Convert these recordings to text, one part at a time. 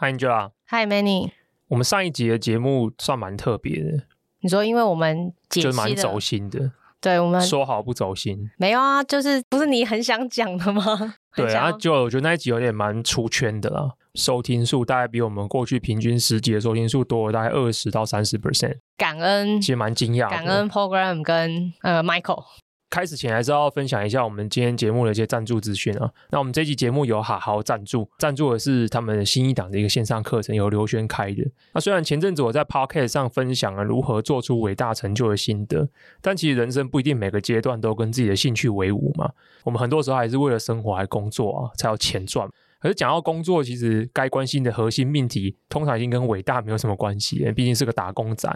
Hi Angela。Hi Manny。我们上一集的节目算蛮特别的。你说，因为我们解就蛮走心的。对，我们说好不走心。没有啊，就是不是你很想讲的吗？对啊，就我觉得那一集有点蛮出圈的啦，收听数大概比我们过去平均十集的收听数多了大概二十到三十 percent。感恩，其实蛮惊讶。感恩 Program 跟呃 Michael。开始前还是要分享一下我们今天节目的一些赞助资讯啊。那我们这期节目有好好赞助，赞助的是他们新一档的一个线上课程，由刘轩开的。那虽然前阵子我在 Podcast 上分享了如何做出伟大成就的心得，但其实人生不一定每个阶段都跟自己的兴趣为伍嘛。我们很多时候还是为了生活还工作啊，才有钱赚。可是讲到工作，其实该关心的核心命题，通常已经跟伟大没有什么关系，毕竟是个打工仔。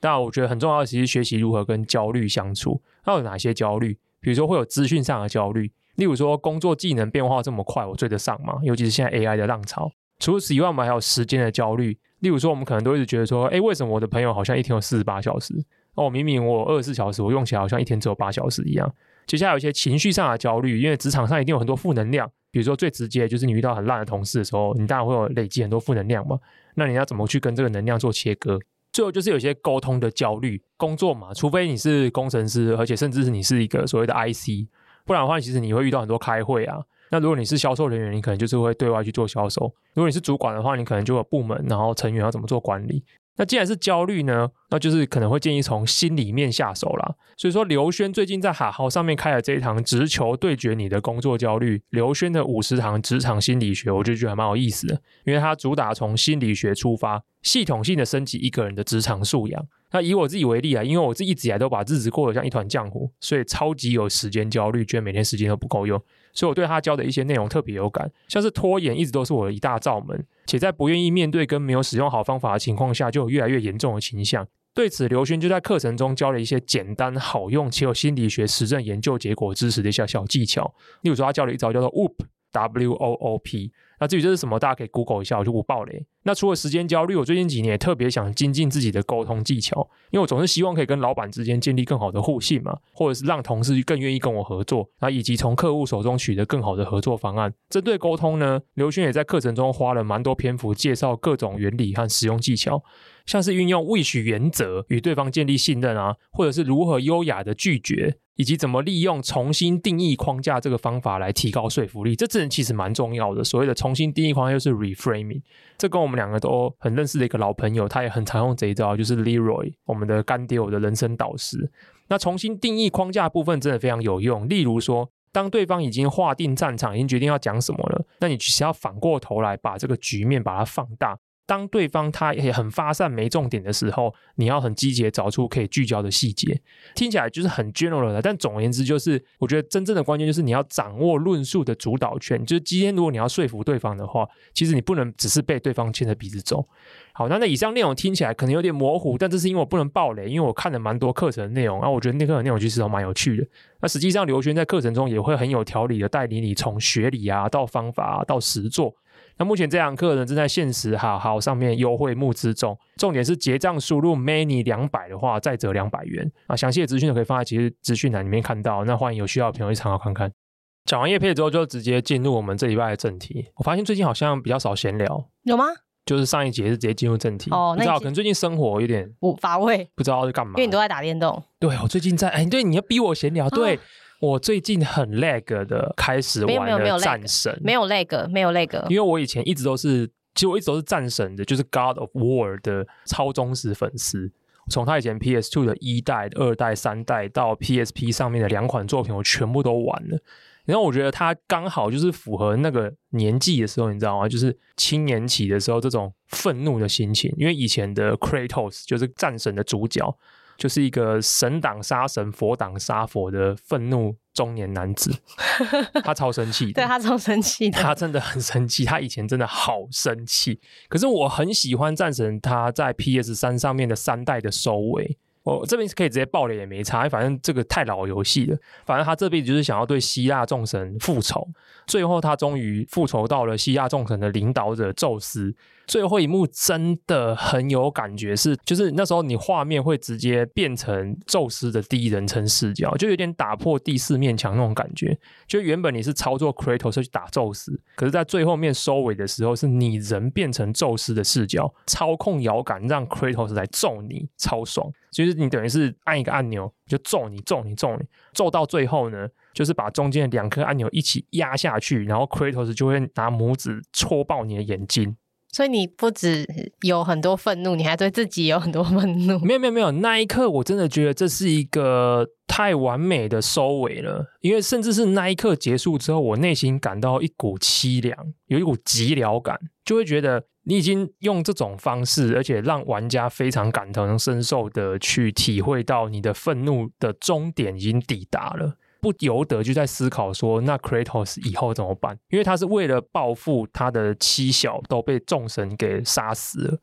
但我觉得很重要的，其实学习如何跟焦虑相处。那有哪些焦虑？比如说会有资讯上的焦虑，例如说工作技能变化这么快，我追得上吗？尤其是现在 AI 的浪潮。除此以外，我们还有时间的焦虑。例如说，我们可能都一直觉得说，哎，为什么我的朋友好像一天有四十八小时？哦，明明我二十四小时，我用起来好像一天只有八小时一样。接下来有一些情绪上的焦虑，因为职场上一定有很多负能量。比如说最直接就是你遇到很烂的同事的时候，你当然会有累积很多负能量嘛。那你要怎么去跟这个能量做切割？最后就是有些沟通的焦虑。工作嘛，除非你是工程师，而且甚至是你是一个所谓的 IC，不然的话，其实你会遇到很多开会啊。那如果你是销售人员，你可能就是会对外去做销售；如果你是主管的话，你可能就有部门，然后成员要怎么做管理。那既然是焦虑呢，那就是可能会建议从心里面下手啦。所以说，刘轩最近在哈好上面开了这一堂直球对决你的工作焦虑，刘轩的五十堂职场心理学，我就觉得还蛮有意思的，因为它主打从心理学出发，系统性的升级一个人的职场素养。那以我自己为例啊，因为我自己一直以来都把日子过得像一团浆糊，所以超级有时间焦虑，觉得每天时间都不够用。所以我对他教的一些内容特别有感，像是拖延一直都是我的一大罩门，且在不愿意面对跟没有使用好方法的情况下，就有越来越严重的倾向。对此，刘轩就在课程中教了一些简单好用且有心理学实证研究结果支持的一些小技巧。例如说，他教了一招叫做 WOOP，W O O P。那至于这是什么，大家可以 Google 一下，我就不爆雷。那除了时间焦虑，我最近几年也特别想精进自己的沟通技巧，因为我总是希望可以跟老板之间建立更好的互信嘛，或者是让同事更愿意跟我合作，那以及从客户手中取得更好的合作方案。针对沟通呢，刘轩也在课程中花了蛮多篇幅介绍各种原理和使用技巧，像是运用 w i 原则与对方建立信任啊，或者是如何优雅的拒绝。以及怎么利用重新定义框架这个方法来提高说服力，这真的其实蛮重要的。所谓的重新定义框架就是 reframing，这跟我们两个都很认识的一个老朋友，他也很常用这一招，就是 Leroy，我们的干爹，我的人生导师。那重新定义框架部分真的非常有用。例如说，当对方已经划定战场，已经决定要讲什么了，那你其实要反过头来把这个局面把它放大。当对方他也很发散没重点的时候，你要很积极找出可以聚焦的细节。听起来就是很 general 的，但总而言之就是，我觉得真正的关键就是你要掌握论述的主导权。就是今天如果你要说服对方的话，其实你不能只是被对方牵着鼻子走。好，那那以上内容听起来可能有点模糊，但这是因为我不能爆雷，因为我看了蛮多课程的内容，然后我觉得那课程内容其实都蛮有趣的。那实际上刘轩在课程中也会很有条理的带领你从学理啊到方法啊到实作。那目前这堂课呢，正在限时好好上面优惠募资中，重点是结账输入 Manny 两百的话，再折两百元啊！详细的资讯都可以放在其实资讯栏里面看到。那欢迎有需要的朋友去参考看看。讲完叶配之后，就直接进入我们这礼拜的正题。我发现最近好像比较少闲聊，有吗？就是上一节是直接进入正题哦。不知道可能最近生活有点不乏味，不知道在干嘛，因为你都在打电动。对，我最近在哎，对，你要逼我闲聊，对。哦我最近很 lag 的开始玩了战神，没有 lag，没有 lag，因为我以前一直都是，其实我一直都是战神的，就是 God of War 的超忠实粉丝。从他以前 PS2 的一代、二代、三代到 PSP 上面的两款作品，我全部都玩了。然后我觉得他刚好就是符合那个年纪的时候，你知道吗？就是青年期的时候，这种愤怒的心情。因为以前的 Kratos 就是战神的主角。就是一个神挡杀神，佛挡杀佛的愤怒中年男子，他超生气的，对，他超生气的，他真的很生气，他以前真的好生气。可是我很喜欢战神他在 PS 三上面的三代的收尾，我这边是可以直接爆雷也没差，反正这个太老游戏了。反正他这辈子就是想要对希腊众神复仇，最后他终于复仇到了希腊众神的领导者宙斯。最后一幕真的很有感觉是，是就是那时候你画面会直接变成宙斯的第一人称视角，就有点打破第四面墙那种感觉。就原本你是操作 Kratos 去打宙斯，可是在最后面收尾的时候，是你人变成宙斯的视角，操控摇杆让 Kratos 来揍你，超爽。就是你等于是按一个按钮就揍你，揍你，揍你，揍到最后呢，就是把中间的两颗按钮一起压下去，然后 Kratos 就会拿拇指戳爆你的眼睛。所以你不止有很多愤怒，你还对自己有很多愤怒。没有没有没有，那一刻我真的觉得这是一个太完美的收尾了，因为甚至是那一刻结束之后，我内心感到一股凄凉，有一股寂寥感，就会觉得你已经用这种方式，而且让玩家非常感同身受的去体会到你的愤怒的终点已经抵达了。不由得就在思考说，那 Kratos 以后怎么办？因为他是为了报复他的妻小都被众神给杀死了，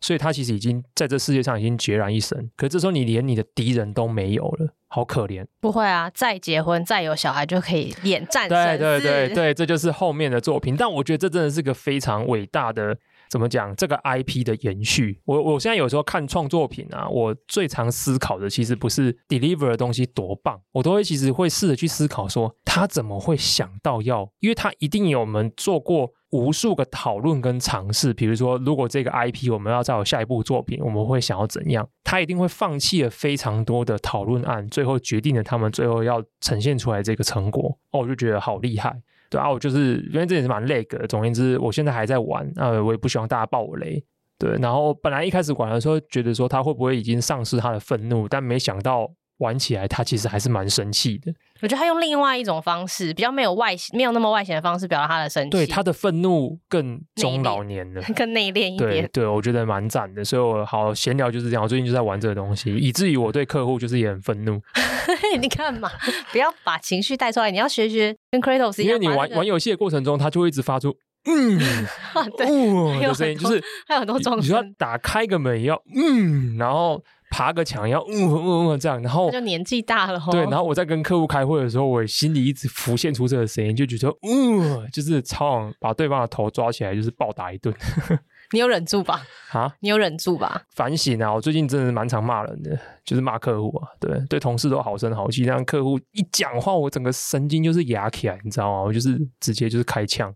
所以他其实已经在这世界上已经孑然一身。可这时候你连你的敌人都没有了，好可怜。不会啊，再结婚再有小孩就可以演战神。对对对对，这就是后面的作品。但我觉得这真的是个非常伟大的。怎么讲这个 IP 的延续？我我现在有时候看创作品啊，我最常思考的其实不是 deliver 的东西多棒，我都会其实会试着去思考说他怎么会想到要，因为他一定有我们做过无数个讨论跟尝试，比如说如果这个 IP 我们要再有下一部作品，我们会想要怎样？他一定会放弃了非常多的讨论案，最后决定了他们最后要呈现出来这个成果。哦，我就觉得好厉害。对啊，我就是因为这也是蛮累的。总而言之，我现在还在玩，呃，我也不希望大家爆我雷。对，然后本来一开始玩的时候，觉得说他会不会已经丧失他的愤怒，但没想到玩起来他其实还是蛮生气的。我觉得他用另外一种方式，比较没有外显、没有那么外显的方式表达他的生气。对，他的愤怒更中老年了，更内敛一点。对，对我觉得蛮赞的。所以我好闲聊就是这样。我最近就在玩这个东西，以至于我对客户就是也很愤怒。你看嘛，不要把情绪带出来。你要学学跟 Kratos 一样，因为你玩玩游戏的过程中，他就会一直发出嗯，对，哦的声音，就是还有很多状态。你说打开个门也要嗯，然后。爬个墙要嗯嗯嗯这样，然后就年纪大了。对，然后我在跟客户开会的时候，我心里一直浮现出这个声音，就觉得嗯，就是超想把对方的头抓起来，就是暴打一顿。你有忍住吧？啊，你有忍住吧？反省啊！我最近真的蛮常骂人的，就是骂客户啊，对对，同事都好声好气，让客户一讲话，我整个神经就是压起来，你知道吗？我就是直接就是开枪。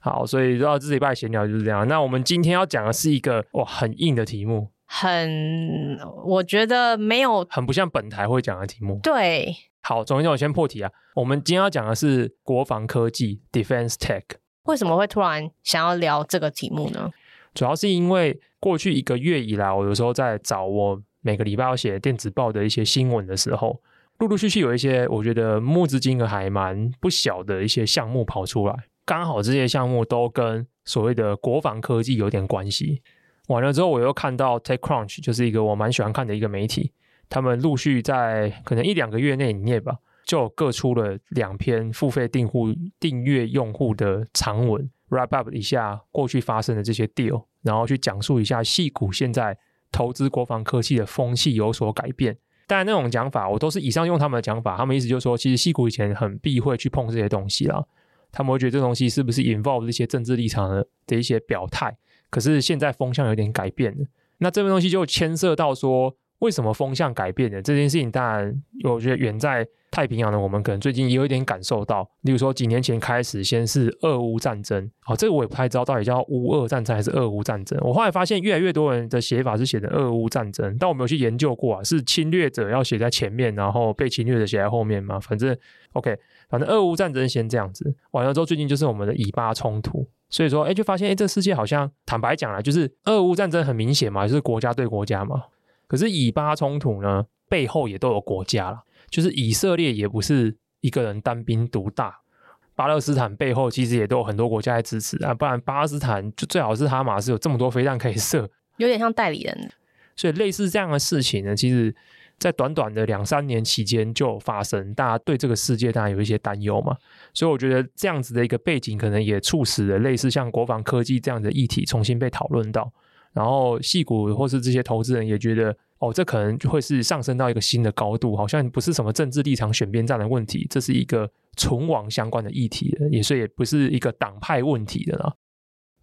好，所以到这礼拜闲聊就是这样。那我们今天要讲的是一个哇很硬的题目。很，我觉得没有很不像本台会讲的题目。对，好，总之我先破题啊。我们今天要讲的是国防科技 （Defense Tech）。为什么会突然想要聊这个题目呢？主要是因为过去一个月以来，我有时候在找我每个礼拜要写电子报的一些新闻的时候，陆陆续续有一些我觉得募资金额还蛮不小的一些项目跑出来，刚好这些项目都跟所谓的国防科技有点关系。完了之后，我又看到 TechCrunch，就是一个我蛮喜欢看的一个媒体，他们陆续在可能一两个月内里面吧，就各出了两篇付费订户订阅用户的长文，wrap up 一下过去发生的这些 deal，然后去讲述一下矽谷现在投资国防科技的风气有所改变。当然，那种讲法我都是以上用他们的讲法，他们意思就是说，其实矽谷以前很避讳去碰这些东西啦，他们会觉得这东西是不是 involve 一些政治立场的的一些表态。可是现在风向有点改变了，那这个东西就牵涉到说，为什么风向改变了这件事情？当然，我觉得远在太平洋的我们可能最近也有一点感受到。例如说，几年前开始，先是俄乌战争，好，这个我也不太知道到底叫乌俄战争还是俄乌战争。我后来发现，越来越多人的写法是写的俄乌战争，但我没有去研究过啊，是侵略者要写在前面，然后被侵略者写在后面吗？反正 OK，反正俄乌战争先这样子，完了之后，最近就是我们的以巴冲突。所以说，哎，就发现，哎，这世界好像坦白讲啦，就是俄乌战争很明显嘛，就是国家对国家嘛。可是以巴冲突呢，背后也都有国家啦，就是以色列也不是一个人单兵独大，巴勒斯坦背后其实也都有很多国家在支持啊，不然巴勒斯坦就最好是哈马斯有这么多飞弹可以射，有点像代理人。所以类似这样的事情呢，其实。在短短的两三年期间就发生，大家对这个世界当然有一些担忧嘛，所以我觉得这样子的一个背景，可能也促使了类似像国防科技这样的议题重新被讨论到，然后矽谷或是这些投资人也觉得哦，这可能就会是上升到一个新的高度，好像不是什么政治立场选边站的问题，这是一个存亡相关的议题，也所以也不是一个党派问题的啦。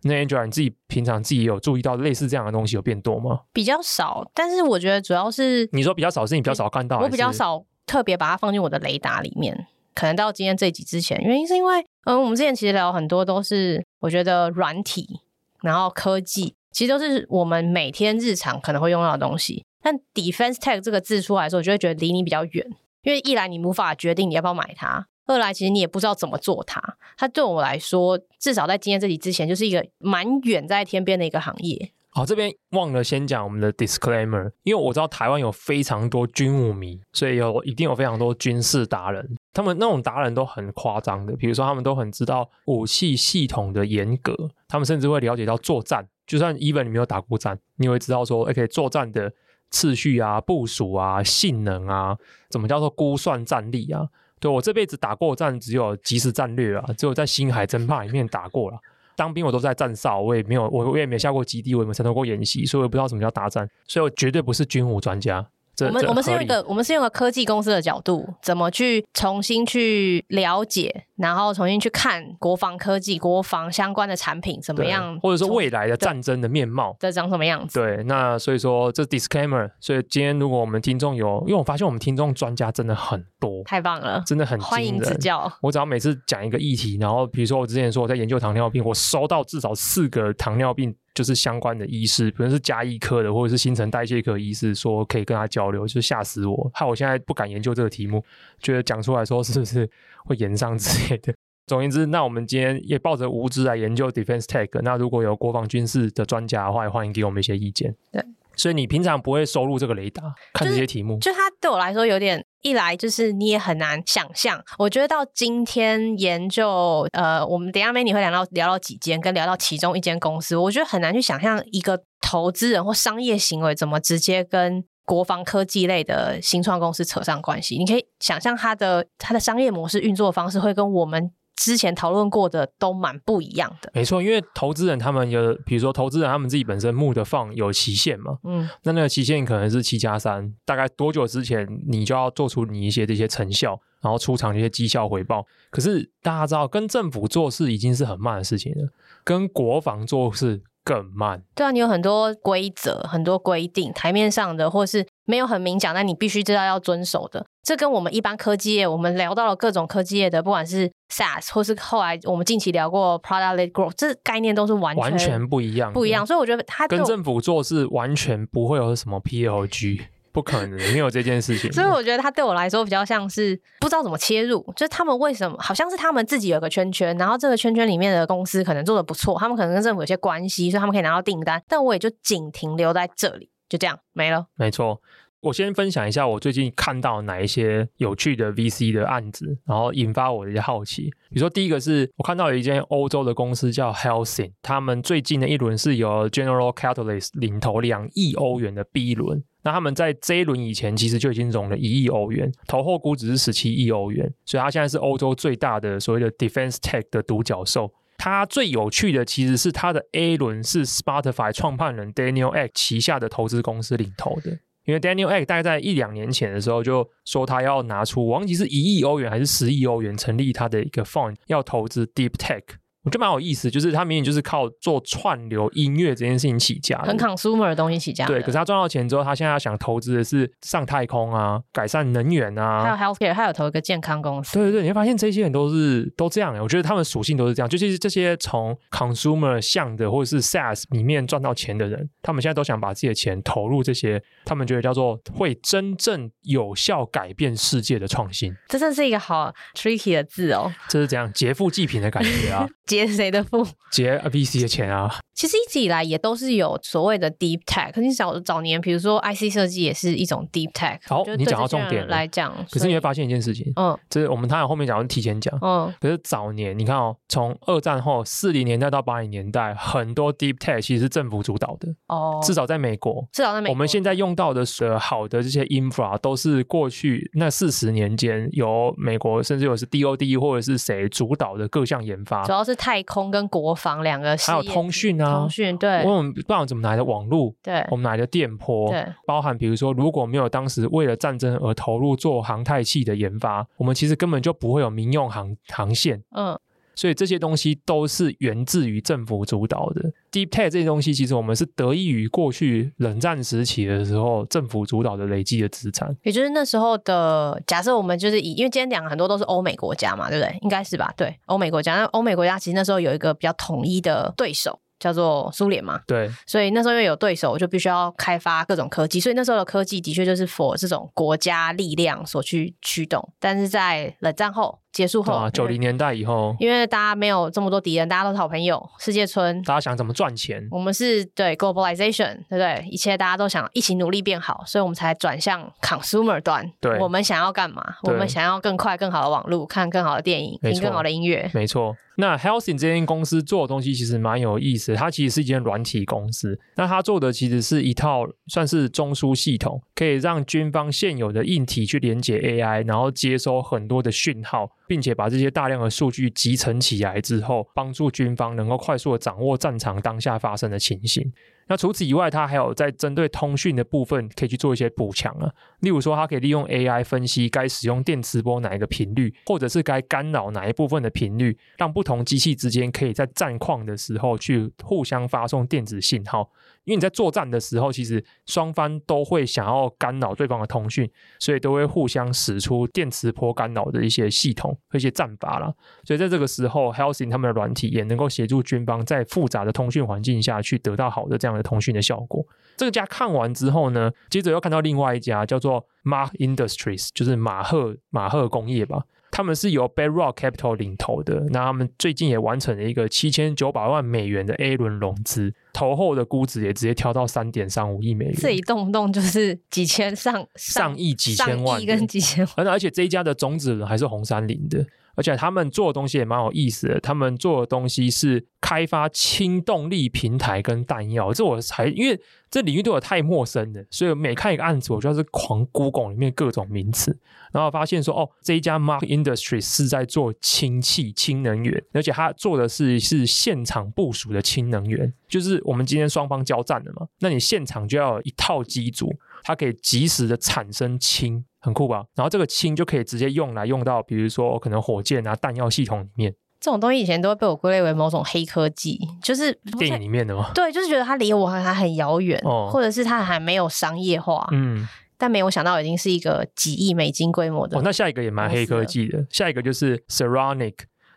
那 Angela，你自己平常自己有注意到类似这样的东西有变多吗？比较少，但是我觉得主要是你说比较少，是你比较少看到，我比较少特别把它放进我的雷达里面。可能到今天这一集之前，原因是因为，嗯，我们之前其实聊很多都是我觉得软体，然后科技，其实都是我们每天日常可能会用到的东西。但 Defense Tech 这个字出来的时候，我就会觉得离你比较远，因为一来你无法决定你要不要买它，二来其实你也不知道怎么做它。它对我来说，至少在今天这里之前，就是一个蛮远在天边的一个行业。好，这边忘了先讲我们的 disclaimer，因为我知道台湾有非常多军武迷，所以有一定有非常多军事达人，他们那种达人都很夸张的，比如说他们都很知道武器系统的严格，他们甚至会了解到作战，就算 even 你没有打过战，你会知道说，OK，作战的次序啊、部署啊、性能啊，怎么叫做估算战力啊？我这辈子打过战只有即时战略啊，只有在星海争霸里面打过了。当兵我都在站哨，我也没有，我我也没下过基地，我也没参加过演习，所以我不知道什么叫打战，所以我绝对不是军武专家。我们我们是用一个我们是用个科技公司的角度，怎么去重新去了解，然后重新去看国防科技、国防相关的产品怎么样，或者说未来的战争的面貌这长什么样子？对，那所以说这 disclaimer，所以今天如果我们听众有，因为我发现我们听众专家真的很多，太棒了，真的很欢迎指教。我只要每次讲一个议题，然后比如说我之前说我在研究糖尿病，我收到至少四个糖尿病。就是相关的医师，比如是家医科的，或者是新陈代谢科医师，说可以跟他交流，就吓死我，害我现在不敢研究这个题目，觉得讲出来说是不是会延上之类的。总言之，那我们今天也抱着无知来研究 Defense Tech，那如果有国防军事的专家的话，也欢迎给我们一些意见。对。所以你平常不会收录这个雷达看这些题目，就它对我来说有点，一来就是你也很难想象。我觉得到今天研究，呃，我们等一下 Manny 会聊到聊到几间，跟聊到其中一间公司，我觉得很难去想象一个投资人或商业行为怎么直接跟国防科技类的新创公司扯上关系。你可以想象它的它的商业模式运作方式会跟我们。之前讨论过的都蛮不一样的，没错，因为投资人他们有，比如说投资人他们自己本身募的放有期限嘛，嗯，那那个期限可能是七加三，大概多久之前你就要做出你一些这些成效，然后出场这些绩效回报。可是大家知道，跟政府做事已经是很慢的事情了，跟国防做事更慢。对啊，你有很多规则、很多规定，台面上的或是没有很明讲，但你必须知道要遵守的。这跟我们一般科技业，我们聊到了各种科技业的，不管是 SaaS 或是后来我们近期聊过 Product-led Growth，这概念都是完全完全不一样，不一样。所以我觉得它跟政府做事完全不会有什么 PLG，不可能没有这件事情。所以我觉得他对我来说比较像是不知道怎么切入，就是他们为什么好像是他们自己有个圈圈，然后这个圈圈里面的公司可能做的不错，他们可能跟政府有些关系，所以他们可以拿到订单，但我也就仅停留在这里，就这样没了。没错。我先分享一下我最近看到哪一些有趣的 VC 的案子，然后引发我的一些好奇。比如说，第一个是我看到有一间欧洲的公司叫 Helsinn，他们最近的一轮是由 General Catalyst 领投两亿欧元的 B 轮。那他们在这一轮以前其实就已经融了一亿欧元，投后估值是十七亿欧元，所以他现在是欧洲最大的所谓的 Defense Tech 的独角兽。他最有趣的其实是他的 A 轮是 Spotify 创办人 Daniel Ek 旗下的投资公司领投的。因为 Daniel Ek 大概在一两年前的时候就说他要拿出，我忘记是一亿欧元还是十亿欧元成立他的一个 fund，要投资 Deep Tech。我觉得蛮有意思，就是他明明就是靠做串流音乐这件事情起家，很 consumer 的东西起家的。对，可是他赚到钱之后，他现在要想投资的是上太空啊，改善能源啊，还有 healthcare，还有投一个健康公司。对对对，你会发现这些人都是都这样。我觉得他们属性都是这样，就是这些从 consumer 向的或者是 SaaS 里面赚到钱的人，他们现在都想把自己的钱投入这些，他们觉得叫做会真正有效改变世界的创新。这真是一个好 tricky 的字哦。这是怎样劫富济贫的感觉啊？劫谁的富？劫 VC 的钱啊！其实一直以来也都是有所谓的 deep tech，可是早早年，比如说 IC 设计也是一种 deep tech。好，你讲到重点来讲，可是你会发现一件事情，嗯，就是我们当然后面讲，提前讲，嗯，可是早年你看哦，从二战后四零年代到八零年代，很多 deep tech 其实是政府主导的哦，至少在美国，至少在美国，我们现在用到的是好的这些 infra 都是过去那四十年间由美国甚至有是 DOD 或者是谁主导的各项研发，主要是太空跟国防两个，还有通讯啊，通讯对，我们不知道怎么来的网络，对，我们来的电波，对，包含比如说如果没有当时为了战争而投入做航太器的研发，我们其实根本就不会有民用航航线，嗯。所以这些东西都是源自于政府主导的。Deep Tech 这些东西，其实我们是得益于过去冷战时期的时候政府主导的累积的资产。也就是那时候的假设，我们就是以，因为今天讲的很多都是欧美国家嘛，对不对？应该是吧？对，欧美国家。那欧美国家其实那时候有一个比较统一的对手。叫做苏联嘛，对，所以那时候因为有对手，我就必须要开发各种科技，所以那时候的科技的确就是 for 这种国家力量所去驱动。但是在冷战后结束后，九零年代以后，因为大家没有这么多敌人，大家都是好朋友，世界村，大家想怎么赚钱？我们是对 globalization，对不对？一切大家都想一起努力变好，所以我们才转向 consumer 端。对，我们想要干嘛？我们想要更快、更好的网络，看更好的电影，听更好的音乐。没错。那 Helsing 这间公司做的东西其实蛮有意思的，它其实是一间软体公司。那它做的其实是一套算是中枢系统，可以让军方现有的硬体去连接 AI，然后接收很多的讯号，并且把这些大量的数据集成起来之后，帮助军方能够快速的掌握战场当下发生的情形。那除此以外，它还有在针对通讯的部分可以去做一些补强啊。例如说，它可以利用 AI 分析该使用电磁波哪一个频率，或者是该干扰哪一部分的频率，让不同机器之间可以在战况的时候去互相发送电子信号。因为你在作战的时候，其实双方都会想要干扰对方的通讯，所以都会互相使出电磁波干扰的一些系统和、一些战法啦。所以在这个时候，Helsing 他们的软体也能够协助军方在复杂的通讯环境下去得到好的这样的通讯的效果。这个家看完之后呢，接着又看到另外一家叫做 Mark Industries，就是马赫马赫工业吧。他们是由 Bedrock Capital 领投的，那他们最近也完成了一个七千九百万美元的 A 轮融资，投后的估值也直接跳到三点三五亿美元，这一动不动就是几千上上，上亿几千万，亿跟几千万，而且这一家的种子人还是红杉林的。而且他们做的东西也蛮有意思的，他们做的东西是开发轻动力平台跟弹药。这我才因为这领域对我太陌生了，所以每看一个案子，我就是狂 Google 里面各种名词，然后发现说，哦，这一家 Mark Industries 是在做氢气、氢能源，而且他做的是是现场部署的氢能源，就是我们今天双方交战了嘛，那你现场就要有一套机组，它可以及时的产生氢。很酷吧？然后这个氢就可以直接用来用到，比如说可能火箭啊、弹药系统里面。这种东西以前都会被我归类为某种黑科技，就是电影里面的吗？对，就是觉得它离我还还很遥远，哦，或者是它还没有商业化。嗯，但没有想到已经是一个几亿美金规模的。哦，那下一个也蛮黑科技的，下一个就是 Saronic。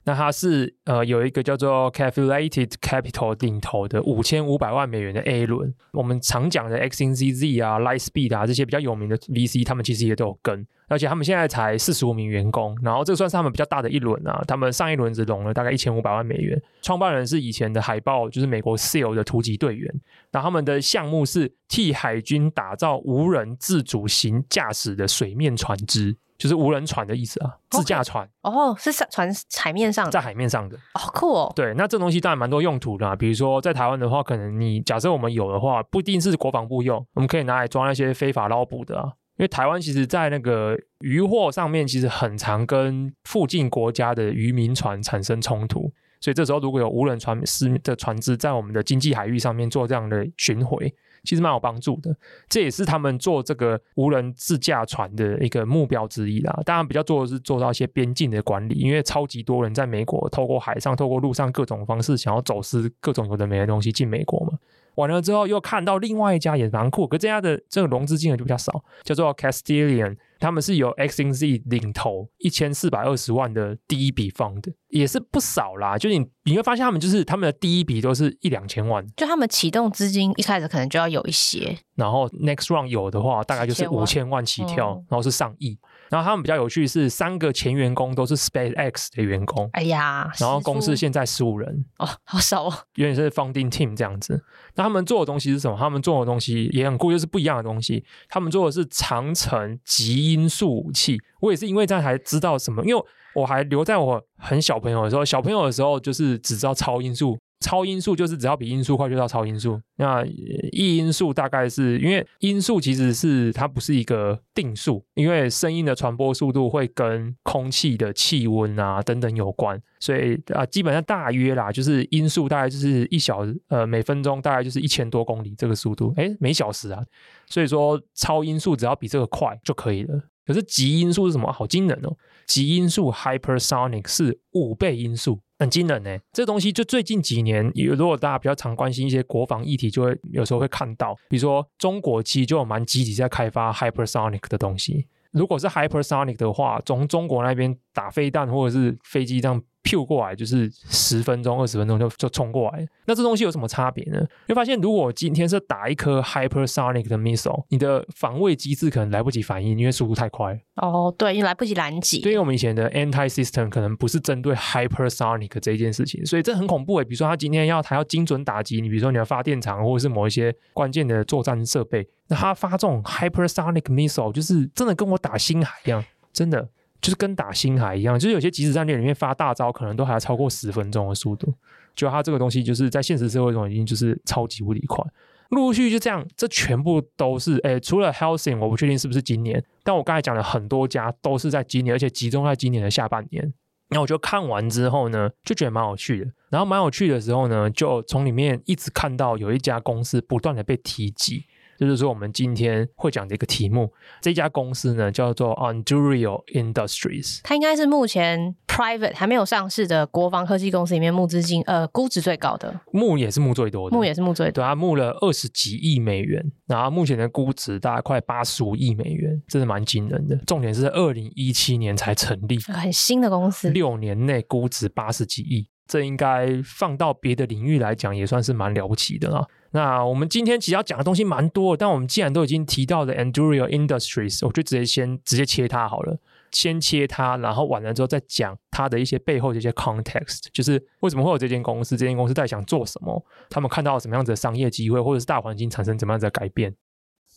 那它是呃有一个叫做 Calculated Capital 领投的五千五百万美元的 A 轮，我们常讲的 X in Z Z 啊、Lightspeed 啊这些比较有名的 VC，他们其实也都有跟，而且他们现在才四十五名员工，然后这个算是他们比较大的一轮啊，他们上一轮只融了大概一千五百万美元，创办人是以前的海豹，就是美国 SEAL 的突击队员，然后他们的项目是替海军打造无人自主型驾驶的水面船只。就是无人船的意思啊，自驾船哦 oh, 是船海面上，在海面上的，好酷哦。对，那这东西当然蛮多用途的啊，比如说在台湾的话，可能你假设我们有的话，不一定是国防部用，我们可以拿来装那些非法捞捕的啊。因为台湾其实，在那个渔获上面，其实很常跟附近国家的渔民船产生冲突，所以这时候如果有无人船师的船只在我们的经济海域上面做这样的巡回。其实蛮有帮助的，这也是他们做这个无人自驾船的一个目标之一啦。当然，比较做的是做到一些边境的管理，因为超级多人在美国透过海上、透过路上各种方式想要走私各种有的没的东西进美国嘛。完了之后，又看到另外一家也蛮酷，可这家的这个融资金额就比较少，叫做 Castilian，他们是由 XNZ 领投一千四百二十万的第一笔 fund，也是不少啦。就你你会发现，他们就是他们的第一笔都是一两千万，就他们启动资金一开始可能就要有一些，然后 next round 有的话大概就是五千万起跳，然后是上亿。然后他们比较有趣是，三个前员工都是 SpaceX 的员工。哎呀，然后公司现在十五人哦，好少哦，有点是 founding team 这样子。那他们做的东西是什么？他们做的东西也很酷，就是不一样的东西。他们做的是长程极音速武器。我也是因为这样才知道什么，因为我还留在我很小朋友的时候，小朋友的时候就是只知道超音速。超音速就是只要比音速快就叫超音速。那异音速大概是因为音速其实是它不是一个定数，因为声音的传播速度会跟空气的气温啊等等有关，所以啊基本上大约啦，就是音速大概就是一小呃每分钟大概就是一千多公里这个速度，诶，每小时啊，所以说超音速只要比这个快就可以了。可是极音速是什么？好惊人哦！极音速 hypersonic 是五倍音速，很惊人呢。这东西就最近几年，如果大家比较常关心一些国防议题，就会有时候会看到，比如说中国其实就有蛮积极在开发 hypersonic 的东西。如果是 hypersonic 的话，从中国那边打飞弹或者是飞机这样。Q 过来就是十分钟、二十分钟就就冲过来，那这东西有什么差别呢？你会发现，如果今天是打一颗 hypersonic 的 missile，你的防卫机制可能来不及反应，因为速度太快。哦，对，因为来不及拦截。对于我们以前的 anti system 可能不是针对 hypersonic 这一件事情，所以这很恐怖诶。比如说，他今天要他要精准打击你，比如说你的发电厂或者是某一些关键的作战设备，那他发这种 hypersonic missile 就是真的跟我打星海一样，真的。就是跟打星海一样，就是有些即时战略里面发大招，可能都还要超过十分钟的速度。就它这个东西，就是在现实社会中已经就是超级无敌快。陆续就这样，这全部都是诶，除了 Helsing，我不确定是不是今年，但我刚才讲了很多家都是在今年，而且集中在今年的下半年。然后我就看完之后呢，就觉得蛮有趣的。然后蛮有趣的时候呢，就从里面一直看到有一家公司不断的被提及。就是说，我们今天会讲的一个题目，这家公司呢叫做 Anduril Industries，它应该是目前 private 还没有上市的国防科技公司里面募资金呃估值最高的，募也是募最多的，募也是募最多，对，它募了二十几亿美元，然后目前的估值大概快八十五亿美元，真的蛮惊人的。重点是二零一七年才成立，很新的公司，六年内估值八十几亿，这应该放到别的领域来讲也算是蛮了不起的了。那我们今天其实要讲的东西蛮多，但我们既然都已经提到了 Anduril Industries，我就直接先直接切它好了，先切它，然后完了之后再讲它的一些背后的一些 context，就是为什么会有这间公司，这间公司在想做什么，他们看到了什么样子的商业机会，或者是大环境产生怎么样子的改变。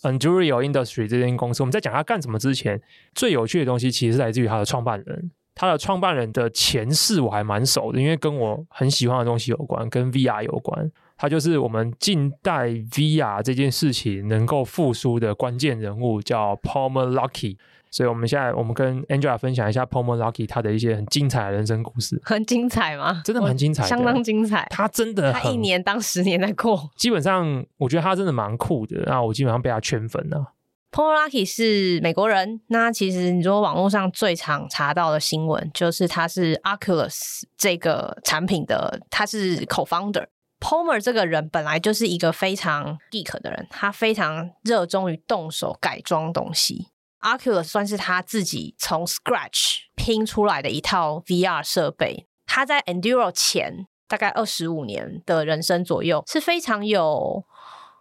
Endurio Industry 这间公司，我们在讲它干什么之前，最有趣的东西其实是来自于它的创办人，他的创办人的前世我还蛮熟的，因为跟我很喜欢的东西有关，跟 VR 有关。他就是我们近代 VR 这件事情能够复苏的关键人物，叫 Palmer Luckey。所以，我们现在我们跟 Angela 分享一下 Palmer Luckey 他的一些很精彩的人生故事。很精彩吗？真的蛮精彩，相当精彩。他真的，他一年当十年在过。基本上，我觉得他真的蛮酷的。那我基本上被他圈粉了。Palmer Luckey 是美国人。那其实你说网络上最常查到的新闻，就是他是 Oculus 这个产品的，他是 Co-founder。Palmer 这个人本来就是一个非常 geek 的人，他非常热衷于动手改装东西。Oculus 算是他自己从 scratch 拼出来的一套 VR 设备。他在 Enduro 前大概二十五年的人生左右，是非常有、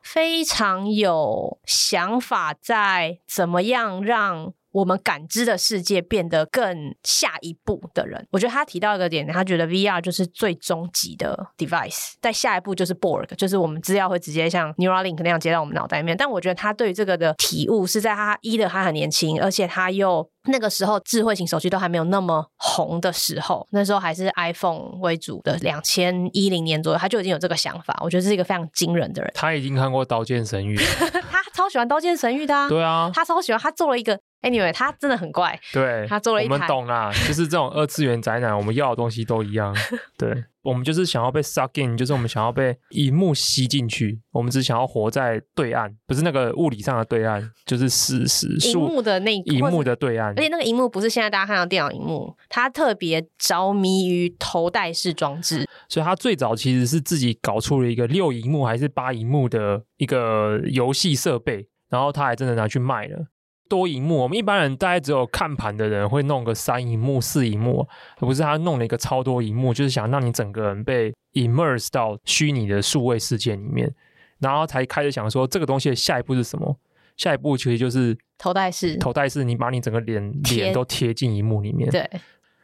非常有想法，在怎么样让。我们感知的世界变得更下一步的人，我觉得他提到一个点，他觉得 VR 就是最终极的 device，在下一步就是 Borg，就是我们资料会直接像 Neuralink 那样接到我们脑袋里面。但我觉得他对于这个的体悟是在他一的他很年轻，而且他又那个时候智慧型手机都还没有那么红的时候，那时候还是 iPhone 为主的两千一零年左右，他就已经有这个想法。我觉得是一个非常惊人的人。他已经看过《刀剑神域》，他超喜欢《刀剑神域》的啊。对啊，他超喜欢，他做了一个。Anyway，他真的很怪。对，他做了一台。我们懂啦，就是这种二次元宅男，我们要的东西都一样。对，我们就是想要被 suck in，就是我们想要被荧幕吸进去。我们只想要活在对岸，不是那个物理上的对岸，就是事实。荧幕的那荧幕的对岸。而且那个荧幕不是现在大家看到电脑荧幕，他特别着迷于头戴式装置。所以他最早其实是自己搞出了一个六荧幕还是八荧幕的一个游戏设备，然后他还真的拿去卖了。多荧幕，我们一般人大概只有看盘的人会弄个三荧幕、四荧幕，而不是他弄了一个超多荧幕，就是想让你整个人被 immerse 到虚拟的数位世界里面，然后才开始想说这个东西的下一步是什么？下一步其实就是头戴式，头戴式，你把你整个脸脸都贴进荧幕里面。对，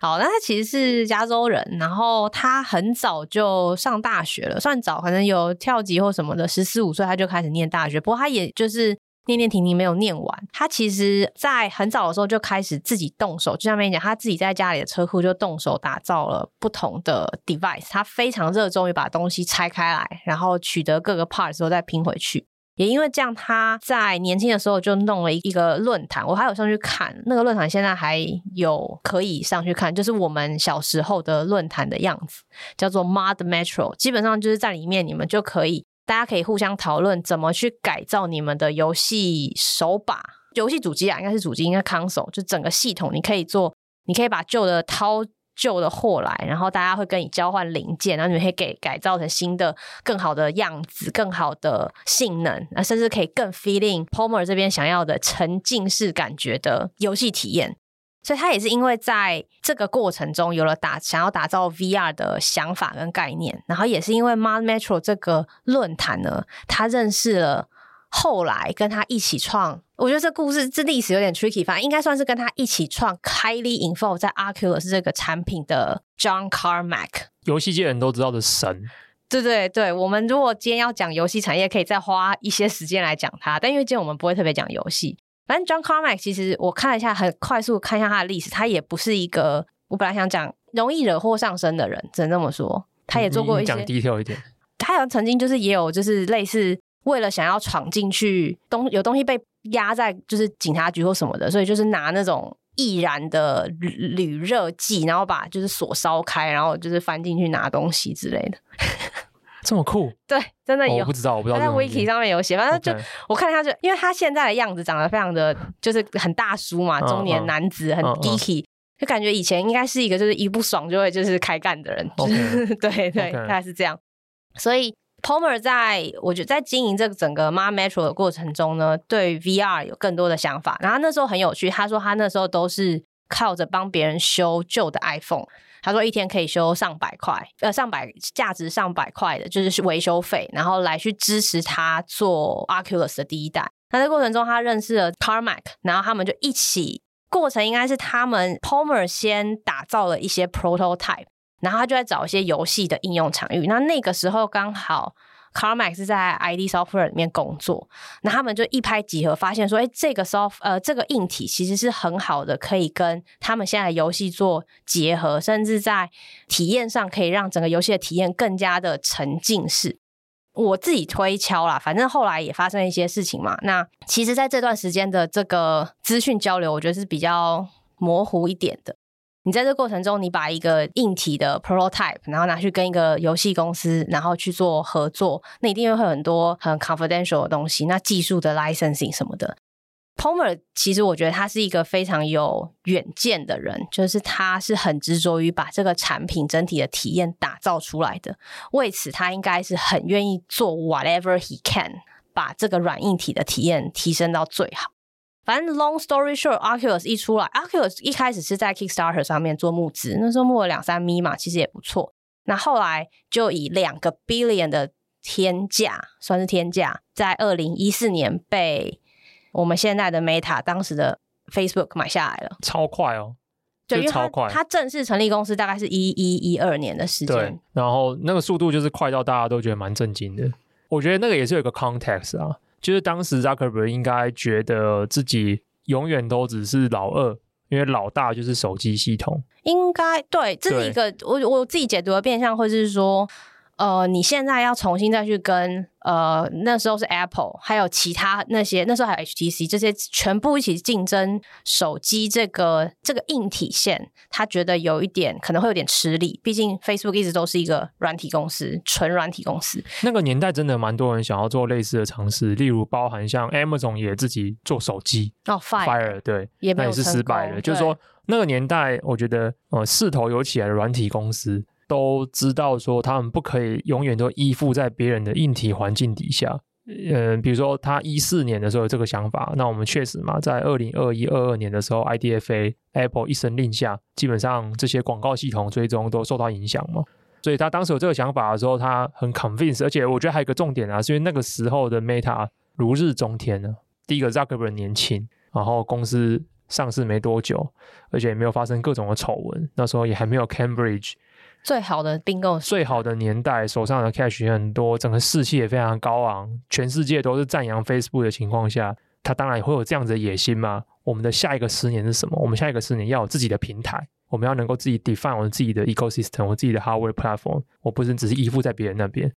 好，那他其实是加州人，然后他很早就上大学了，算早，可能有跳级或什么的，十四五岁他就开始念大学，不过他也就是。念念停停没有念完。他其实在很早的时候就开始自己动手，就像没讲，他自己在家里的车库就动手打造了不同的 device。他非常热衷于把东西拆开来，然后取得各个 part 之后再拼回去。也因为这样，他在年轻的时候就弄了一个论坛，我还有上去看那个论坛，现在还有可以上去看，就是我们小时候的论坛的样子，叫做 Mod Metro。基本上就是在里面，你们就可以，大家可以互相讨论怎么去改造你们的游戏手把、游戏主机啊，应该是主机，应该 console，就整个系统，你可以做，你可以把旧的掏。旧的货来，然后大家会跟你交换零件，然后你们可以给改造成新的、更好的样子、更好的性能，那甚至可以更 feeling Pomer 这边想要的沉浸式感觉的游戏体验。所以他也是因为在这个过程中有了打想要打造 VR 的想法跟概念，然后也是因为 Mod Metro 这个论坛呢，他认识了。后来跟他一起创，我觉得这故事这历史有点 tricky，反正应该算是跟他一起创 highly involved 在 Oculus 这个产品的 John Carmack，游戏界人都知道的神。对对对，我们如果今天要讲游戏产业，可以再花一些时间来讲它，但因为今天我们不会特别讲游戏。反正 John Carmack 其实我看了一下，很快速看一下他的历史，他也不是一个我本来想讲容易惹祸上身的人，只能这么说。他也做过一些，讲 detail 一点，他好像曾经就是也有就是类似。为了想要闯进去，东有东西被压在就是警察局或什么的，所以就是拿那种易燃的铝热剂，然后把就是锁烧开，然后就是翻进去拿东西之类的。这么酷？对，真的有。哦、我不知道，我不知道。他在 Wiki 上面有写，反正就.我看他就，因为他现在的样子长得非常的，就是很大叔嘛，中年男子，很 geeky，就感觉以前应该是一个就是一不爽就会就是开干的人。Okay. 就是 对对，大概.是这样，所以。Palmer 在我觉得在经营这个整个 Metro 的过程中呢，对 VR 有更多的想法。然后他那时候很有趣，他说他那时候都是靠着帮别人修旧的 iPhone，他说一天可以修上百块，呃，上百价值上百块的，就是维修费，然后来去支持他做 Oculus 的第一代。那在过程中，他认识了 Carmack，然后他们就一起，过程应该是他们 Pomer 先打造了一些 prototype。然后他就在找一些游戏的应用场域。那那个时候刚好 Carmack 是在 ID Software 里面工作，那他们就一拍即合，发现说，哎，这个 soft 呃这个硬体其实是很好的，可以跟他们现在的游戏做结合，甚至在体验上可以让整个游戏的体验更加的沉浸式。我自己推敲啦，反正后来也发生一些事情嘛。那其实在这段时间的这个资讯交流，我觉得是比较模糊一点的。你在这过程中，你把一个硬体的 prototype，然后拿去跟一个游戏公司，然后去做合作，那一定会有很多很 confidential 的东西，那技术的 licensing 什么的。Pomer 其实我觉得他是一个非常有远见的人，就是他是很执着于把这个产品整体的体验打造出来的。为此，他应该是很愿意做 whatever he can，把这个软硬体的体验提升到最好。反正 long story short，Oculus 一出来，Oculus 一开始是在 Kickstarter 上面做募资，那时候募了两三米嘛，其实也不错。那后来就以两个 billion 的天价，算是天价，在二零一四年被我们现在的 Meta 当时的 Facebook 买下来了，超快哦，对，就超快。它正式成立公司大概是一一一二年的时间，对，然后那个速度就是快到大家都觉得蛮震惊的。我觉得那个也是有一个 context 啊。就是当时 Zuckerberg 应该觉得自己永远都只是老二，因为老大就是手机系统。应该对，这是一个我我自己解读的变相，或者是说。呃，你现在要重新再去跟呃那时候是 Apple，还有其他那些那时候还有 HTC 这些全部一起竞争手机这个这个硬体线，他觉得有一点可能会有点吃力。毕竟 Facebook 一直都是一个软体公司，纯软体公司。那个年代真的蛮多人想要做类似的尝试，例如包含像 Amazon 也自己做手机哦，Fire 对，也那也是失败了。就是说那个年代，我觉得呃势头有起来的软体公司。都知道说他们不可以永远都依附在别人的硬体环境底下。嗯，比如说他一四年的时候有这个想法，那我们确实嘛，在二零二一、二二年的时候，IDFA Apple 一声令下，基本上这些广告系统追踪都受到影响嘛。所以他当时有这个想法的时候，他很 convince，而且我觉得还有一个重点啊，是因为那个时候的 Meta 如日中天呢。第一个 Zuckerberg 年轻，然后公司上市没多久，而且也没有发生各种的丑闻，那时候也还没有 Cambridge。最好的并购，最好的年代，手上的 cash 很多，整个士气也非常高昂，全世界都是赞扬 Facebook 的情况下，他当然也会有这样子的野心嘛。我们的下一个十年是什么？我们下一个十年要有自己的平台，我们要能够自己 define 我们自己的 ecosystem，我自己的 hardware platform，我不是只是依附在别人那边。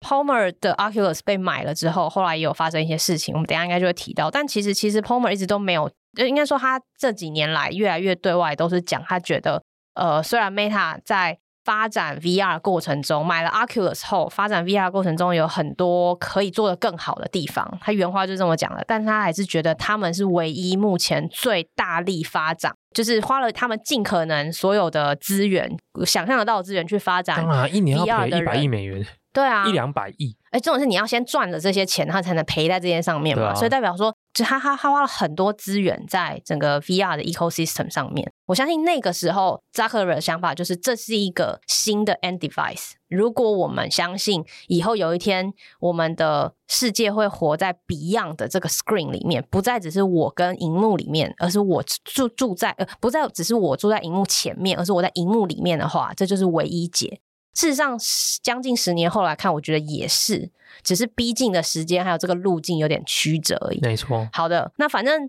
Palmer 的 Oculus 被买了之后，后来也有发生一些事情，我们等下应该就会提到。但其实，其实 Palmer 一直都没有，就应该说他这几年来越来越对外都是讲，他觉得，呃，虽然 Meta 在发展 VR 过程中买了 Oculus 后，发展 VR 过程中有很多可以做得更好的地方，他原话就这么讲的。但他还是觉得他们是唯一目前最大力发展，就是花了他们尽可能所有的资源，想象得到的资源去发展。当然，一年要赔一百亿美元。对啊，一两百亿。哎，这种是你要先赚了这些钱，他才能赔在这些上面嘛。啊、所以代表说，就他他他花了很多资源在整个 VR 的 ecosystem 上面。我相信那个时候，Zuckerberg 的想法就是这是一个新的 end device。如果我们相信以后有一天我们的世界会活在 Beyond 的这个 screen 里面，不再只是我跟荧幕里面，而是我住住在呃，不再只是我住在荧幕前面，而是我在荧幕里面的话，这就是唯一解。事实上，将近十年后来看，我觉得也是，只是逼近的时间还有这个路径有点曲折而已。没错。好的，那反正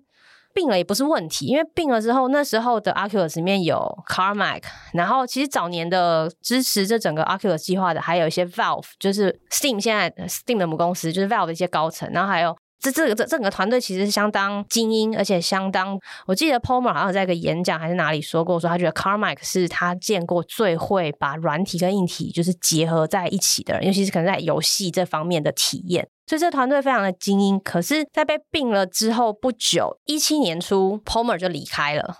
病了也不是问题，因为病了之后，那时候的 Oculus 里面有 Carmack，然后其实早年的支持这整个 Oculus 计划的还有一些 Valve，就是 Steam 现在 Steam 的母公司，就是 Valve 的一些高层，然后还有。这这个这整个团队其实是相当精英，而且相当。我记得 Palmer 好像在一个演讲还是哪里说过，说他觉得 Carmack 是他见过最会把软体跟硬体就是结合在一起的人，尤其是可能在游戏这方面的体验。所以这团队非常的精英。可是，在被并了之后不久，一七年初 Palmer 就离开了，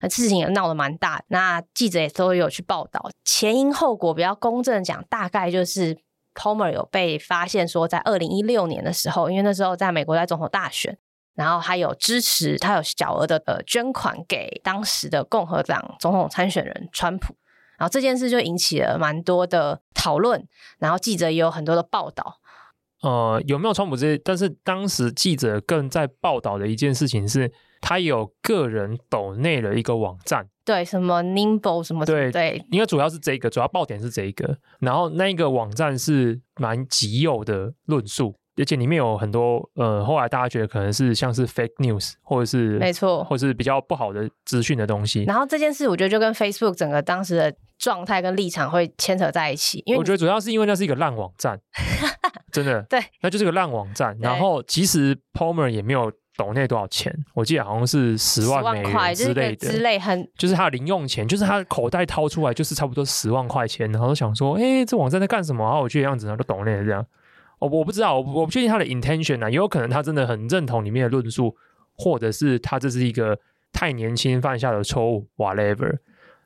那事情也闹得蛮大。那记者也都有去报道，前因后果比较公正讲，大概就是。Palmer 有被发现说，在二零一六年的时候，因为那时候在美国在总统大选，然后他有支持，他有小额的呃捐款给当时的共和党总统参选人川普，然后这件事就引起了蛮多的讨论，然后记者也有很多的报道。呃，有没有川普这？但是当时记者更在报道的一件事情是，他有个人抖内了一个网站。对，什么 Nimble 什么的，对对，应该主要是这个，主要爆点是这一个。然后那个网站是蛮极右的论述，而且里面有很多呃，后来大家觉得可能是像是 fake news 或者是没错，或者是比较不好的资讯的东西。然后这件事，我觉得就跟 Facebook 整个当时的状态跟立场会牵扯在一起，因为我觉得主要是因为那是一个烂网站，真的，对，那就是个烂网站。然后其实 Palmer 也没有。抖内多少钱？我记得好像是十万美元之类的，就是、之类很就是他的零用钱，就是他口袋掏出来就是差不多十万块钱，然后想说，哎、欸，这网站在干什么？然后我去的样子，然后就抖内这样。我我不知道，我我不确定他的 intention 啊，也有可能他真的很认同里面的论述，或者是他这是一个太年轻犯下的错误，whatever。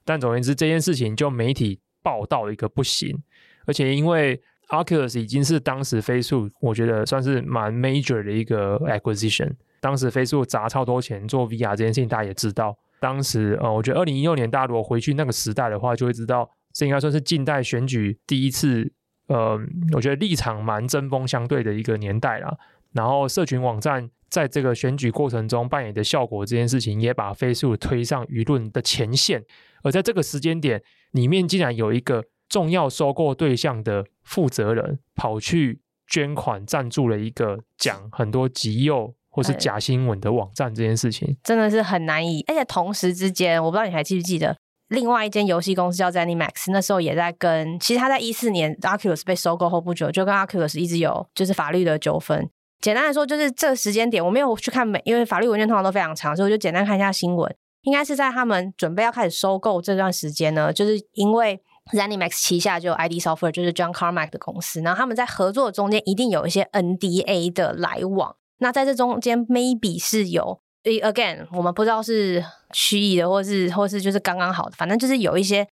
但总而言之，这件事情就媒体报道一个不行，而且因为 Oculus 已经是当时 Facebook 我觉得算是蛮 major 的一个 acquisition。当时 Facebook 砸超多钱做 VR 这件事情，大家也知道。当时呃，我觉得二零一六年大家如果回去那个时代的话，就会知道这应该算是近代选举第一次，呃，我觉得立场蛮针锋相对的一个年代啦。然后社群网站在这个选举过程中扮演的效果，这件事情也把 Facebook 推上舆论的前线。而在这个时间点里面，竟然有一个重要收购对象的负责人跑去捐款赞助了一个讲很多极右。或是假新闻的网站这件事情，真的是很难以。而且同时之间，我不知道你还记不记得，另外一间游戏公司叫 ZeniMax，那时候也在跟。其实他在一四年 Oculus 被收购后不久，就跟 Oculus 一直有就是法律的纠纷。简单来说，就是这个时间点，我没有去看每，因为法律文件通常都非常长，所以我就简单看一下新闻。应该是在他们准备要开始收购这段时间呢，就是因为 ZeniMax 旗下就有 ID Software，就是 John Carmack 的公司，然后他们在合作中间一定有一些 NDA 的来往。那在这中间，maybe 是有，again，我们不知道是蓄意的，或是或是就是刚刚好的，反正就是有一些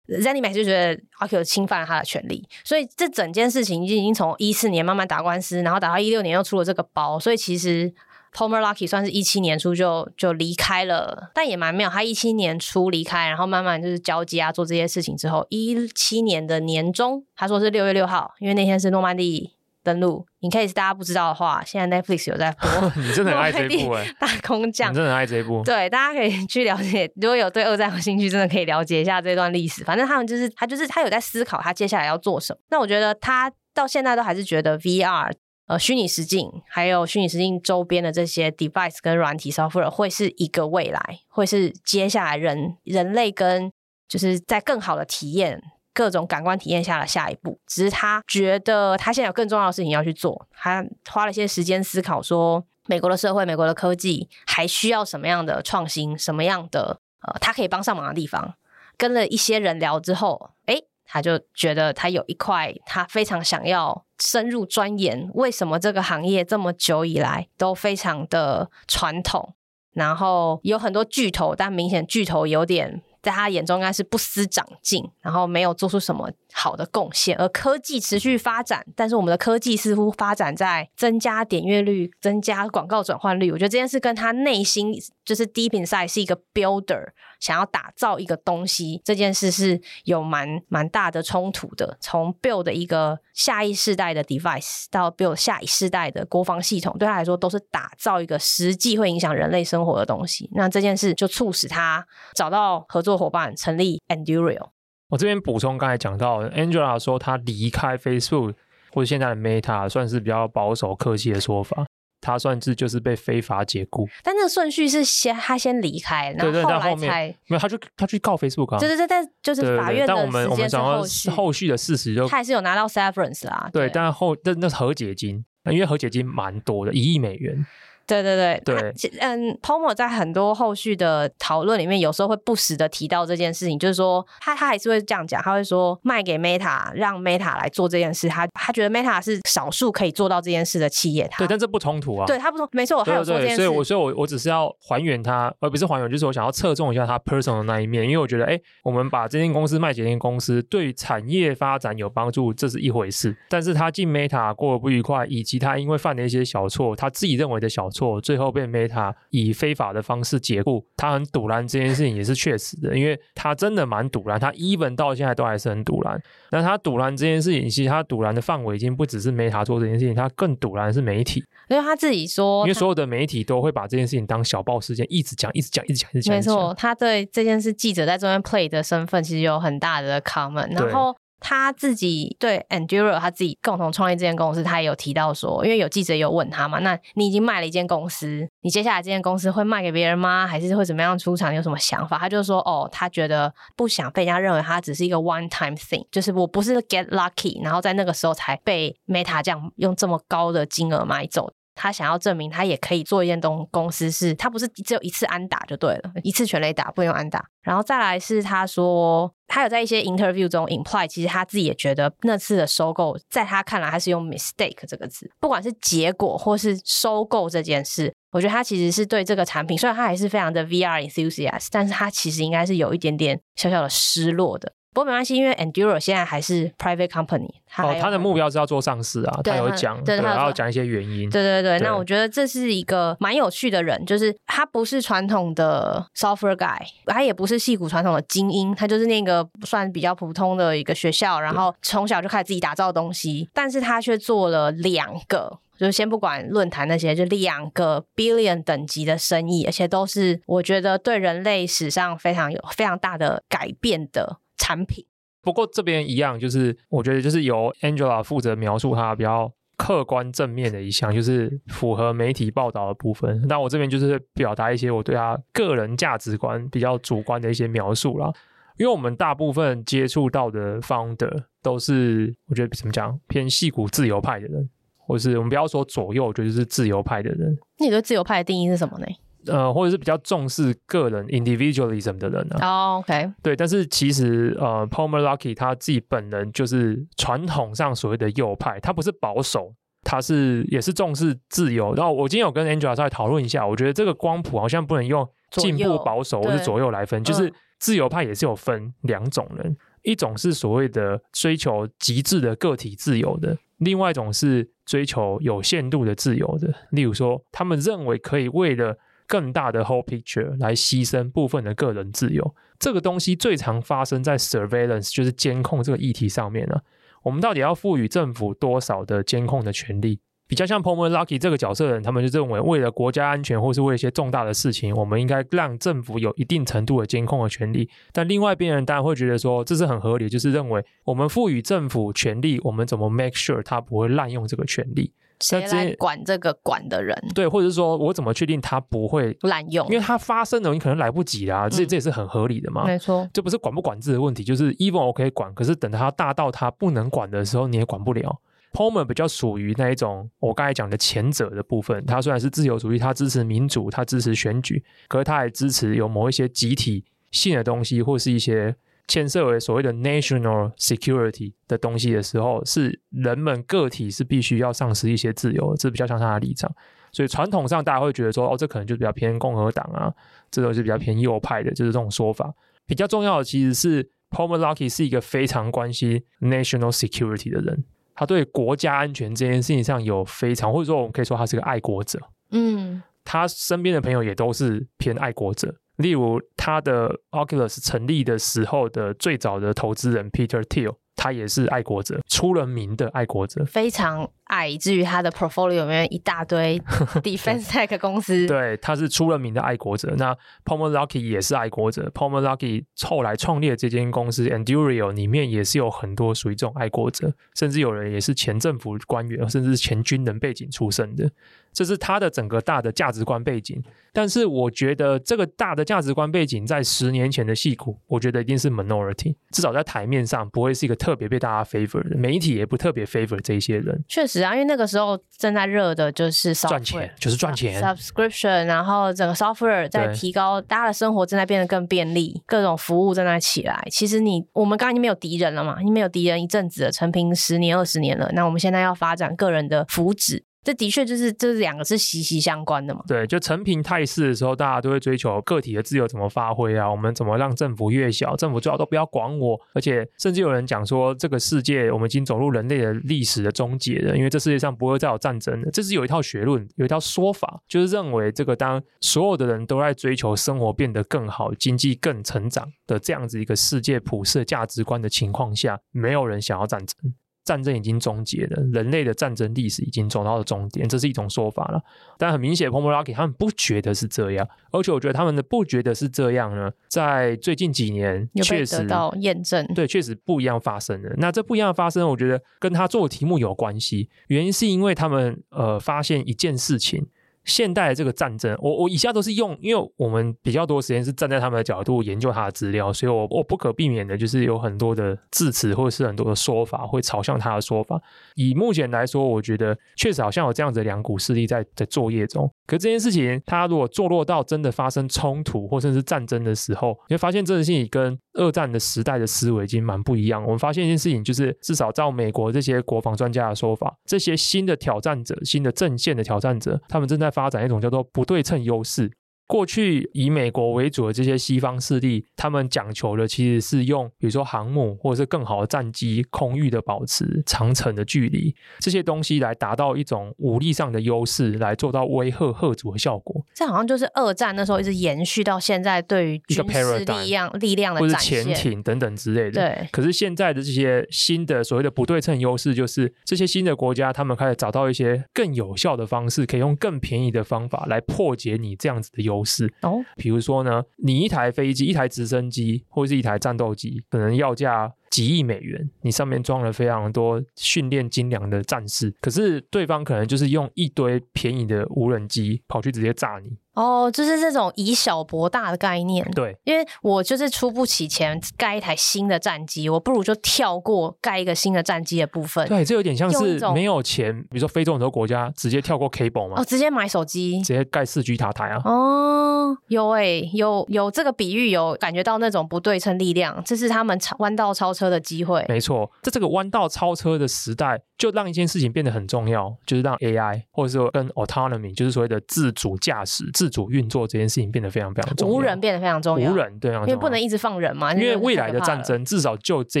ZeniMax 就觉得 Oculus 侵犯了他的权利，所以这整件事情已经从一四年慢慢打官司，然后打到一六年又出了这个包，所以其实 Palmer Lucky 算是一七年初就就离开了，但也蛮妙，他一七年初离开，然后慢慢就是交接啊做这些事情之后，一七年的年中，他说是六月六号，因为那天是诺曼底。登录，in case 大家不知道的话，现在 Netflix 有在播。你真的很爱这一部哎，大空降，你真的很爱这一部。对，大家可以去了解，如果有对二战有兴趣，真的可以了解一下这段历史。反正他们就是他，就是他有在思考他接下来要做什么。那我觉得他到现在都还是觉得 VR 呃虚拟实境，还有虚拟实境周边的这些 device 跟软体 software 会是一个未来，会是接下来人人类跟就是在更好的体验各种感官体验下的下一步。只是他觉得他现在有更重要的事情要去做，他花了一些时间思考说，美国的社会、美国的科技还需要什么样的创新，什么样的呃他可以帮上忙的地方。跟了一些人聊之后，诶，他就觉得他有一块他非常想要深入钻研，为什么这个行业这么久以来都非常的传统，然后有很多巨头，但明显巨头有点。在他眼中应该是不思长进，然后没有做出什么好的贡献。而科技持续发展，但是我们的科技似乎发展在增加点阅率、增加广告转换率。我觉得这件事跟他内心就是 deep inside 是一个 builder，想要打造一个东西，这件事是有蛮蛮大的冲突的。从 build 一个下一世代的 device 到 build 下一世代的国防系统，对他来说都是打造一个实际会影响人类生活的东西。那这件事就促使他找到合作。做伙伴成立 Anduril。我这边补充刚才讲到，Angela 说她离开 Facebook 或者现在的 Meta 算是比较保守客气的说法，他算是就是被非法解雇。但那个顺序是先他先离开，然后后来才对对对，没有，他就他去告 Facebook 啊。对对对，但就是法院但我们我们讲到后续的事实就，他还是有拿到 severance 啦。对，对但后那那是和解金，因为和解金蛮多的，一亿美元。对对对，对，嗯，Pomer 在很多后续的讨论里面，有时候会不时的提到这件事情，就是说他他还是会这样讲，他会说卖给 Meta，让 Meta 来做这件事，他他觉得 Meta 是少数可以做到这件事的企业。对，但这不冲突啊。对他不冲，没错，我还有说这件事。所以我所以我我只是要还原他，而不是还原，就是我想要侧重一下他 personal 的那一面，因为我觉得，哎，我们把这间公司卖给这间公司，对产业发展有帮助，这是一回事。但是他进 Meta 过得不愉快，以及他因为犯了一些小错，他自己认为的小错，最后被 Meta 以非法的方式解雇，他很堵拦这件事情也是确实的，因为他真的蛮堵然，他 even 到现在都还是很堵然。那他堵拦这件事情，其实他堵拦的范围已经不只是 Meta 做这件事情，他更赌烂的是媒体。因为他自己说，因为所有的媒体都会把这件事情当小报事件，一直讲，一直讲，一直讲，一直讲。没错，他对这件事记者在中间 play 的身份其实有很大的 comment，然后。他自己对 Anduril 他自己共同创立这间公司，他也有提到说，因为有记者有问他嘛，那你已经卖了一间公司，你接下来这间公司会卖给别人吗？还是会怎么样出场？你有什么想法？他就说，哦，他觉得不想被人家认为他只是一个 one time thing，就是我不是 get lucky，然后在那个时候才被 Meta 这样用这么高的金额买走。他想要证明他也可以做一件东公司是，他不是只有一次安打就对了，一次全垒打不用安打。然后再来是他说，他有在一些 interview 中 imply，其实他自己也觉得那次的收购，在他看来，他是用 mistake 这个字，不管是结果或是收购这件事，我觉得他其实是对这个产品，虽然他还是非常的 VR enthusiast，但是他其实应该是有一点点小小的失落的。不过没关系，因为 Enduro 现在还是 private company，他哦，他的目标是要做上市啊，他有讲，对，他要讲一些原因。对对对，对，那我觉得这是一个蛮有趣的人，就是他不是传统的 software guy，他也不是矽谷传统的精英，他就是那个算比较普通的一个学校，然后从小就开始自己打造东西，但是他却做了两个，就是先不管论坛那些，就两个 billion 等级的生意，而且都是我觉得对人类史上非常有非常大的改变的。产品，不过这边一样，就是我觉得就是由 Angela 负责描述他比较客观正面的一项，就是符合媒体报道的部分。那我这边就是表达一些我对他个人价值观比较主观的一些描述啦。因为我们大部分接触到的 founder 都是我觉得怎么讲偏矽谷自由派的人，或是我们不要说左右，我觉得是自由派的人。你对自由派的定义是什么呢？呃，或者是比较重视个人 individualism 的人呢、啊？Oh，OK，对，但是其实呃，Palmer Luckey 他自己本人就是传统上所谓的右派，他不是保守，他是也是重视自由。然后我今天有跟 Angela 再讨论一下，我觉得这个光谱好像不能用进步、保守或是左右来分，就是自由派也是有分两种人，一种是所谓的追求极致的个体自由的，另外一种是追求有限度的自由的。例如说，他们认为可以为了更大的 whole picture 来牺牲部分的个人自由，这个东西最常发生在 surveillance，就是监控这个议题上面了。我们到底要赋予政府多少的监控的权利？比较像 Palmer Lucky 这个角色的人，他们就认为，为了国家安全或是为一些重大的事情，我们应该让政府有一定程度的监控的权利。但另外一边人当然会觉得说，这是很合理，就是认为我们赋予政府权利，我们怎么 make sure 他不会滥用这个权利？谁来管这个管的人？对，或者是说我怎么确定他不会滥用？因为他发生了，你可能来不及啦，这、嗯、这也是很合理的嘛。没错，这不是管不管制的问题，就是 even 我可以管，可是等到他大到他不能管的时候，你也管不了。Palmer 比较属于那一种我刚才讲的前者的部分，他虽然是自由主义，他支持民主，他支持选举，可是他还支持有某一些集体性的东西，或是一些牵涉为所谓的 national security 的东西的时候，是人们个体是必须要丧失一些自由，这比较像他的立场。所以传统上大家会觉得说，哦，这可能就比较偏共和党啊，这都是比较偏右派的，就是这种说法。比较重要的其实是 Palmer Luckey 是一个非常关心 national security 的人。他对国家安全这件事情上有非常，或者说我们可以说他是个爱国者。嗯，他身边的朋友也都是偏爱国者。例如，他的 Oculus 成立的时候的最早的投资人 Peter Thiel。他也是爱国者，出了名的爱国者，非常爱，以至于他的 portfolio 里面一大堆 defense tech 公司。对，他是出了名的爱国者。那 Palmer Luckey 也是爱国者，Palmer Luckey 后来创立的这间公司 Endurio 里面也是有很多属于这种爱国者，甚至有人也是前政府官员，甚至是前军人背景出身的。这是他的整个大的价值观背景，但是我觉得这个大的价值观背景在十年前的戏骨，我觉得一定是 minority，至少在台面上不会是一个特别被大家 favor 的，媒体也不特别 favor 这一些人。确实啊，因为那个时候正在热的就是赚钱，就是赚钱，subscription，然后整个 software 在提高，大家的生活正在变得更便利，各种服务正在起来。其实你我们刚刚已经没有敌人了嘛，已经没有敌人一阵子了，成平十年二十年了，那我们现在要发展个人的福祉。这的确就是这两个是息息相关的嘛。对，就成平态势的时候，大家都会追求个体的自由怎么发挥啊？我们怎么让政府越小，政府最好都不要管我。而且甚至有人讲说，这个世界我们已经走入人类的历史的终结了，因为这世界上不会再有战争了。这是有一套学论，有一套说法，就是认为这个当所有的人都在追求生活变得更好、经济更成长的这样子一个世界普世价值观的情况下，没有人想要战争。战争已经终结了，人类的战争历史已经走到了终点，这是一种说法了。但很明显 Luckey 他们不觉得是这样，而且我觉得他们的不觉得是这样呢，在最近几年确实得到验证，对，确实不一样发生了。那这不一样发生，我觉得跟他做的题目有关系，原因是因为他们呃发现一件事情。现代的这个战争，我我以下都是用，因为我们比较多时间是站在他们的角度研究他的资料，所以我我不可避免的就是有很多的字词或者是很多的说法会朝向他的说法。以目前来说，我觉得确实好像有这样子两股势力在在作业中。可这件事情，它如果坐落到真的发生冲突或者是战争的时候，你会发现这件事情跟二战的时代的思维已经蛮不一样。我们发现一件事情，就是至少照美国这些国防专家的说法，这些新的挑战者、新的阵线的挑战者，他们正在发展一种叫做不对称优势。过去以美国为主的这些西方势力，他们讲求的其实是用，比如说航母或者是更好的战机、空域的保持、长程的距离这些东西来达到一种武力上的优势，来做到威吓、吓阻的效果。这好像就是二战那时候一直延续到现在，对于军事力量力量的展现，或是潜艇等等之类的。对。可是现在的这些新的所谓的不对称优势，就是这些新的国家，他们开始找到一些更有效的方式，可以用更便宜的方法来破解你这样子的优。哦，比如说呢，你一台飞机、一台直升机或者是一台战斗机，可能要价几亿美元，你上面装了非常多训练精良的战士，可是对方可能就是用一堆便宜的无人机跑去直接炸你。哦，就是这种以小博大的概念。对，因为我就是出不起钱盖一台新的战机，我不如就跳过盖一个新的战机的部分。对，这有点像是没有钱，比如说非洲很多国家直接跳过 cable 嘛。哦，直接买手机，直接盖四 G 塔台啊。哦，有诶、欸，有有这个比喻，有感觉到那种不对称力量，这是他们超弯道超车的机会。没错，在这个弯道超车的时代，就让一件事情变得很重要，就是让 AI 或者说跟 autonomy，就是所谓的自主驾驶、自主运作这件事情变得非常非常重要。无人变得非常重要。无人对啊，因为不能一直放人嘛。因为未来的战争，至少就这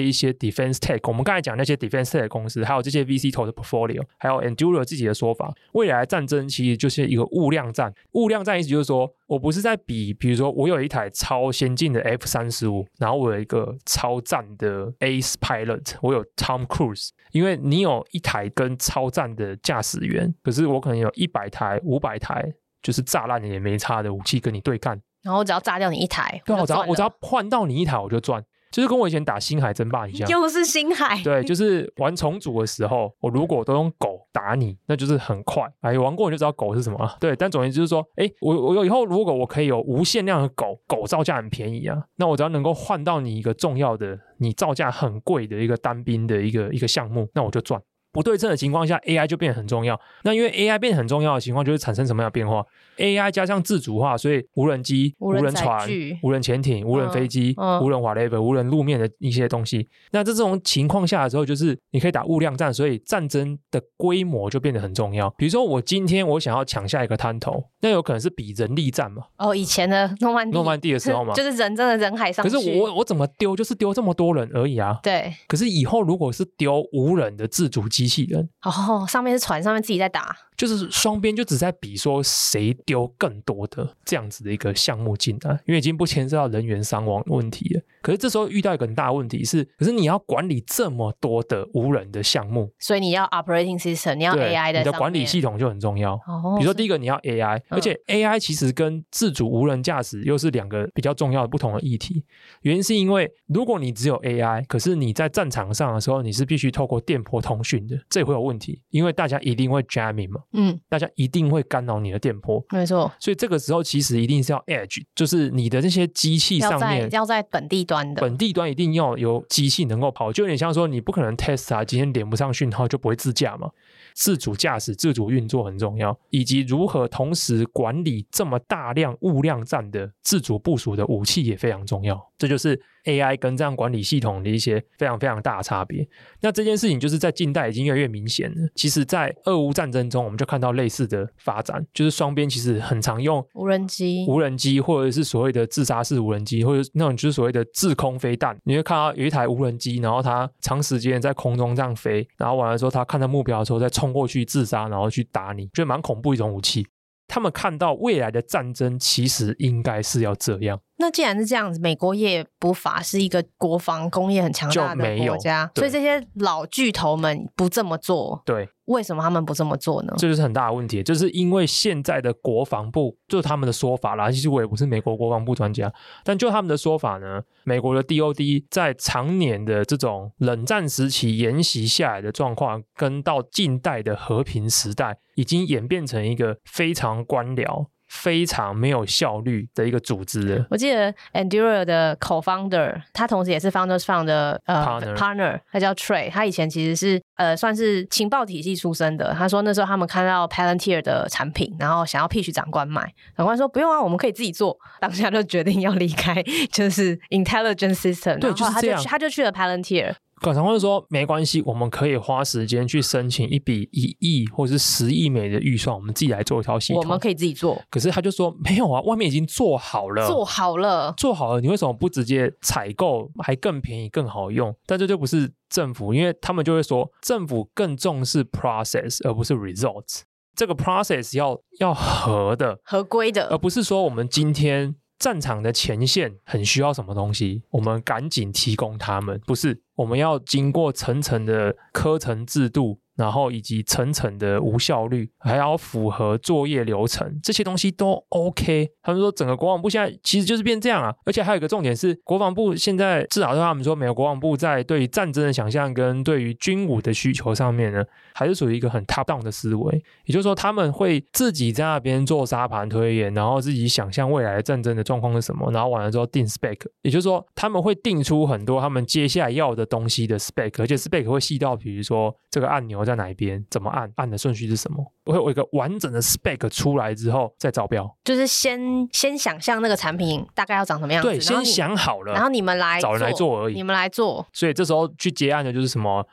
一些 defense tech，我们刚才讲那些 defense tech 公司，还有这些 VC 投的 portfolio，还有 Enduro 自己的说法，未来的战争其实就是一个物量战。物量战意思就是说，我不是在比，比如说我有一台超先进的 F 三十五，然后我有一个超赞的 Ace Pilot，我有 Tom Cruise，因为你有一台跟超赞的驾驶员，可是我可能有一百台、五百台，就是炸烂也没差的武器跟你对干，然后我只要炸掉你一台，对，我只要我只要换到你一台我就赚。就是跟我以前打星海争霸一样，又是星海。对，就是玩重组的时候，我如果都用狗打你，那就是很快。哎，玩过你就知道狗是什么了。对，但总之就是说，哎，我我以后如果我可以有无限量的狗，狗造价很便宜啊，那我只要能够换到你一个重要的，你造价很贵的一个单兵的一个一个项目，那我就赚。不对称的情况下，AI 就变得很重要。那因为 AI 变得很重要的情况，就会产生什么样的变化？AI 加上自主化，所以无人机、无人船、无人潜艇、无人飞机、嗯、无人 whatever、无人路面的一些东西。那在这种情况下的时候，就是你可以打物量战，所以战争的规模就变得很重要。比如说，我今天我想要抢下一个滩头，那有可能是比人力战嘛？哦，以前的诺曼诺曼底的时候嘛，就是人真的人海上。可是我我怎么丢，就是丢这么多人而已啊。对。可是以后如果是丢无人的自主机器人，哦，上面是船，上面自己在打。就是双边就只在比说谁丢更多的这样子的一个项目进来，因为已经不牵涉到人员伤亡问题了。可是这时候遇到一个很大的问题是，可是你要管理这么多的无人的项目，所以你要 operating system，你要 AI 的，你的管理系统就很重要。哦，比如说第一个你要 AI，而且 AI 其实跟自主无人驾驶又是两个比较重要的不同的议题。原因是因为如果你只有 AI，可是你在战场上的时候你是必须透过电波通讯的，这也会有问题，因为大家一定会 jamming 嘛。嗯，大家一定会干扰你的电波，没错。所以这个时候其实一定是要 edge，就是你的这些机器上面要在本地端本地端一定要有机器能够跑，就有点像说你不可能 test 啊，今天连不上讯号就不会自驾嘛。自主驾驶、自主运作很重要，以及如何同时管理这么大量物量站的自主部署的武器也非常重要。这就是 AI 跟这样管理系统的一些非常非常大的差别。那这件事情就是在近代已经越来越明显了。其实，在俄乌战争中，我们就看到类似的发展，就是双边其实很常用无人机、无人机或者是所谓的自杀式无人机，或者那种就是所谓的制空飞弹。你会看到有一台无人机，然后它长时间在空中这样飞，然后完了之后，它看到目标的时候再冲过去自杀，然后去打你，就蛮恐怖一种武器。他们看到未来的战争其实应该是要这样。那既然是这样子，美国也不乏是一个国防工业很强大的国家，所以这些老巨头们不这么做。对，为什么他们不这么做呢？这就是很大的问题，就是因为现在的国防部，就是他们的说法啦。其实我也不是美国国防部专家，但就他们的说法呢，美国的 DOD 在常年的这种冷战时期沿袭下来的状况，跟到近代的和平时代，已经演变成一个非常官僚。非常没有效率的一个组织。我记得 Anduril 的 co-founder，他同时也是 Founders Fund 的呃 partner，, partner 他叫 Trey，他以前其实是呃算是情报体系出身的。他说那时候他们看到 Palantir 的产品，然后想要 pitch 长官买，长官说不用啊，我们可以自己做。当下就决定要离开，就是 Intelligence System，对，就是这样，他就去了 Palantir。可能会说没关系，我们可以花时间去申请一笔一亿或者是十亿美的预算，我们自己来做一套系统。我们可以自己做。可是他就说没有啊，外面已经做好了，做好了，做好了，你为什么不直接采购，还更便宜、更好用？但这就不是政府，因为他们就会说政府更重视 process 而不是 results。这个 process 要要合的、合规的，而不是说我们今天。战场的前线很需要什么东西，我们赶紧提供他们。不是，我们要经过层层的科层制度。然后以及层层的无效率，还要符合作业流程，这些东西都 OK。他们说整个国防部现在其实就是变这样啊，而且还有一个重点是，国防部现在至少对他们说，美国国防部在对于战争的想象跟对于军武的需求上面呢，还是属于一个很 top down 的思维。也就是说，他们会自己在那边做沙盘推演，然后自己想象未来的战争的状况是什么，然后完了之后定 spec。也就是说，他们会定出很多他们接下来要的东西的 spec，而且 spec 会细到，比如说这个按钮。在哪一边？怎么按？按的顺序是什么？我会有一个完整的 spec 出来之后再招标，就是先先想象那个产品大概要长什么样子，对，先想好了，然后你们来找人来做而已，你们来做。所以这时候去接案的就是什么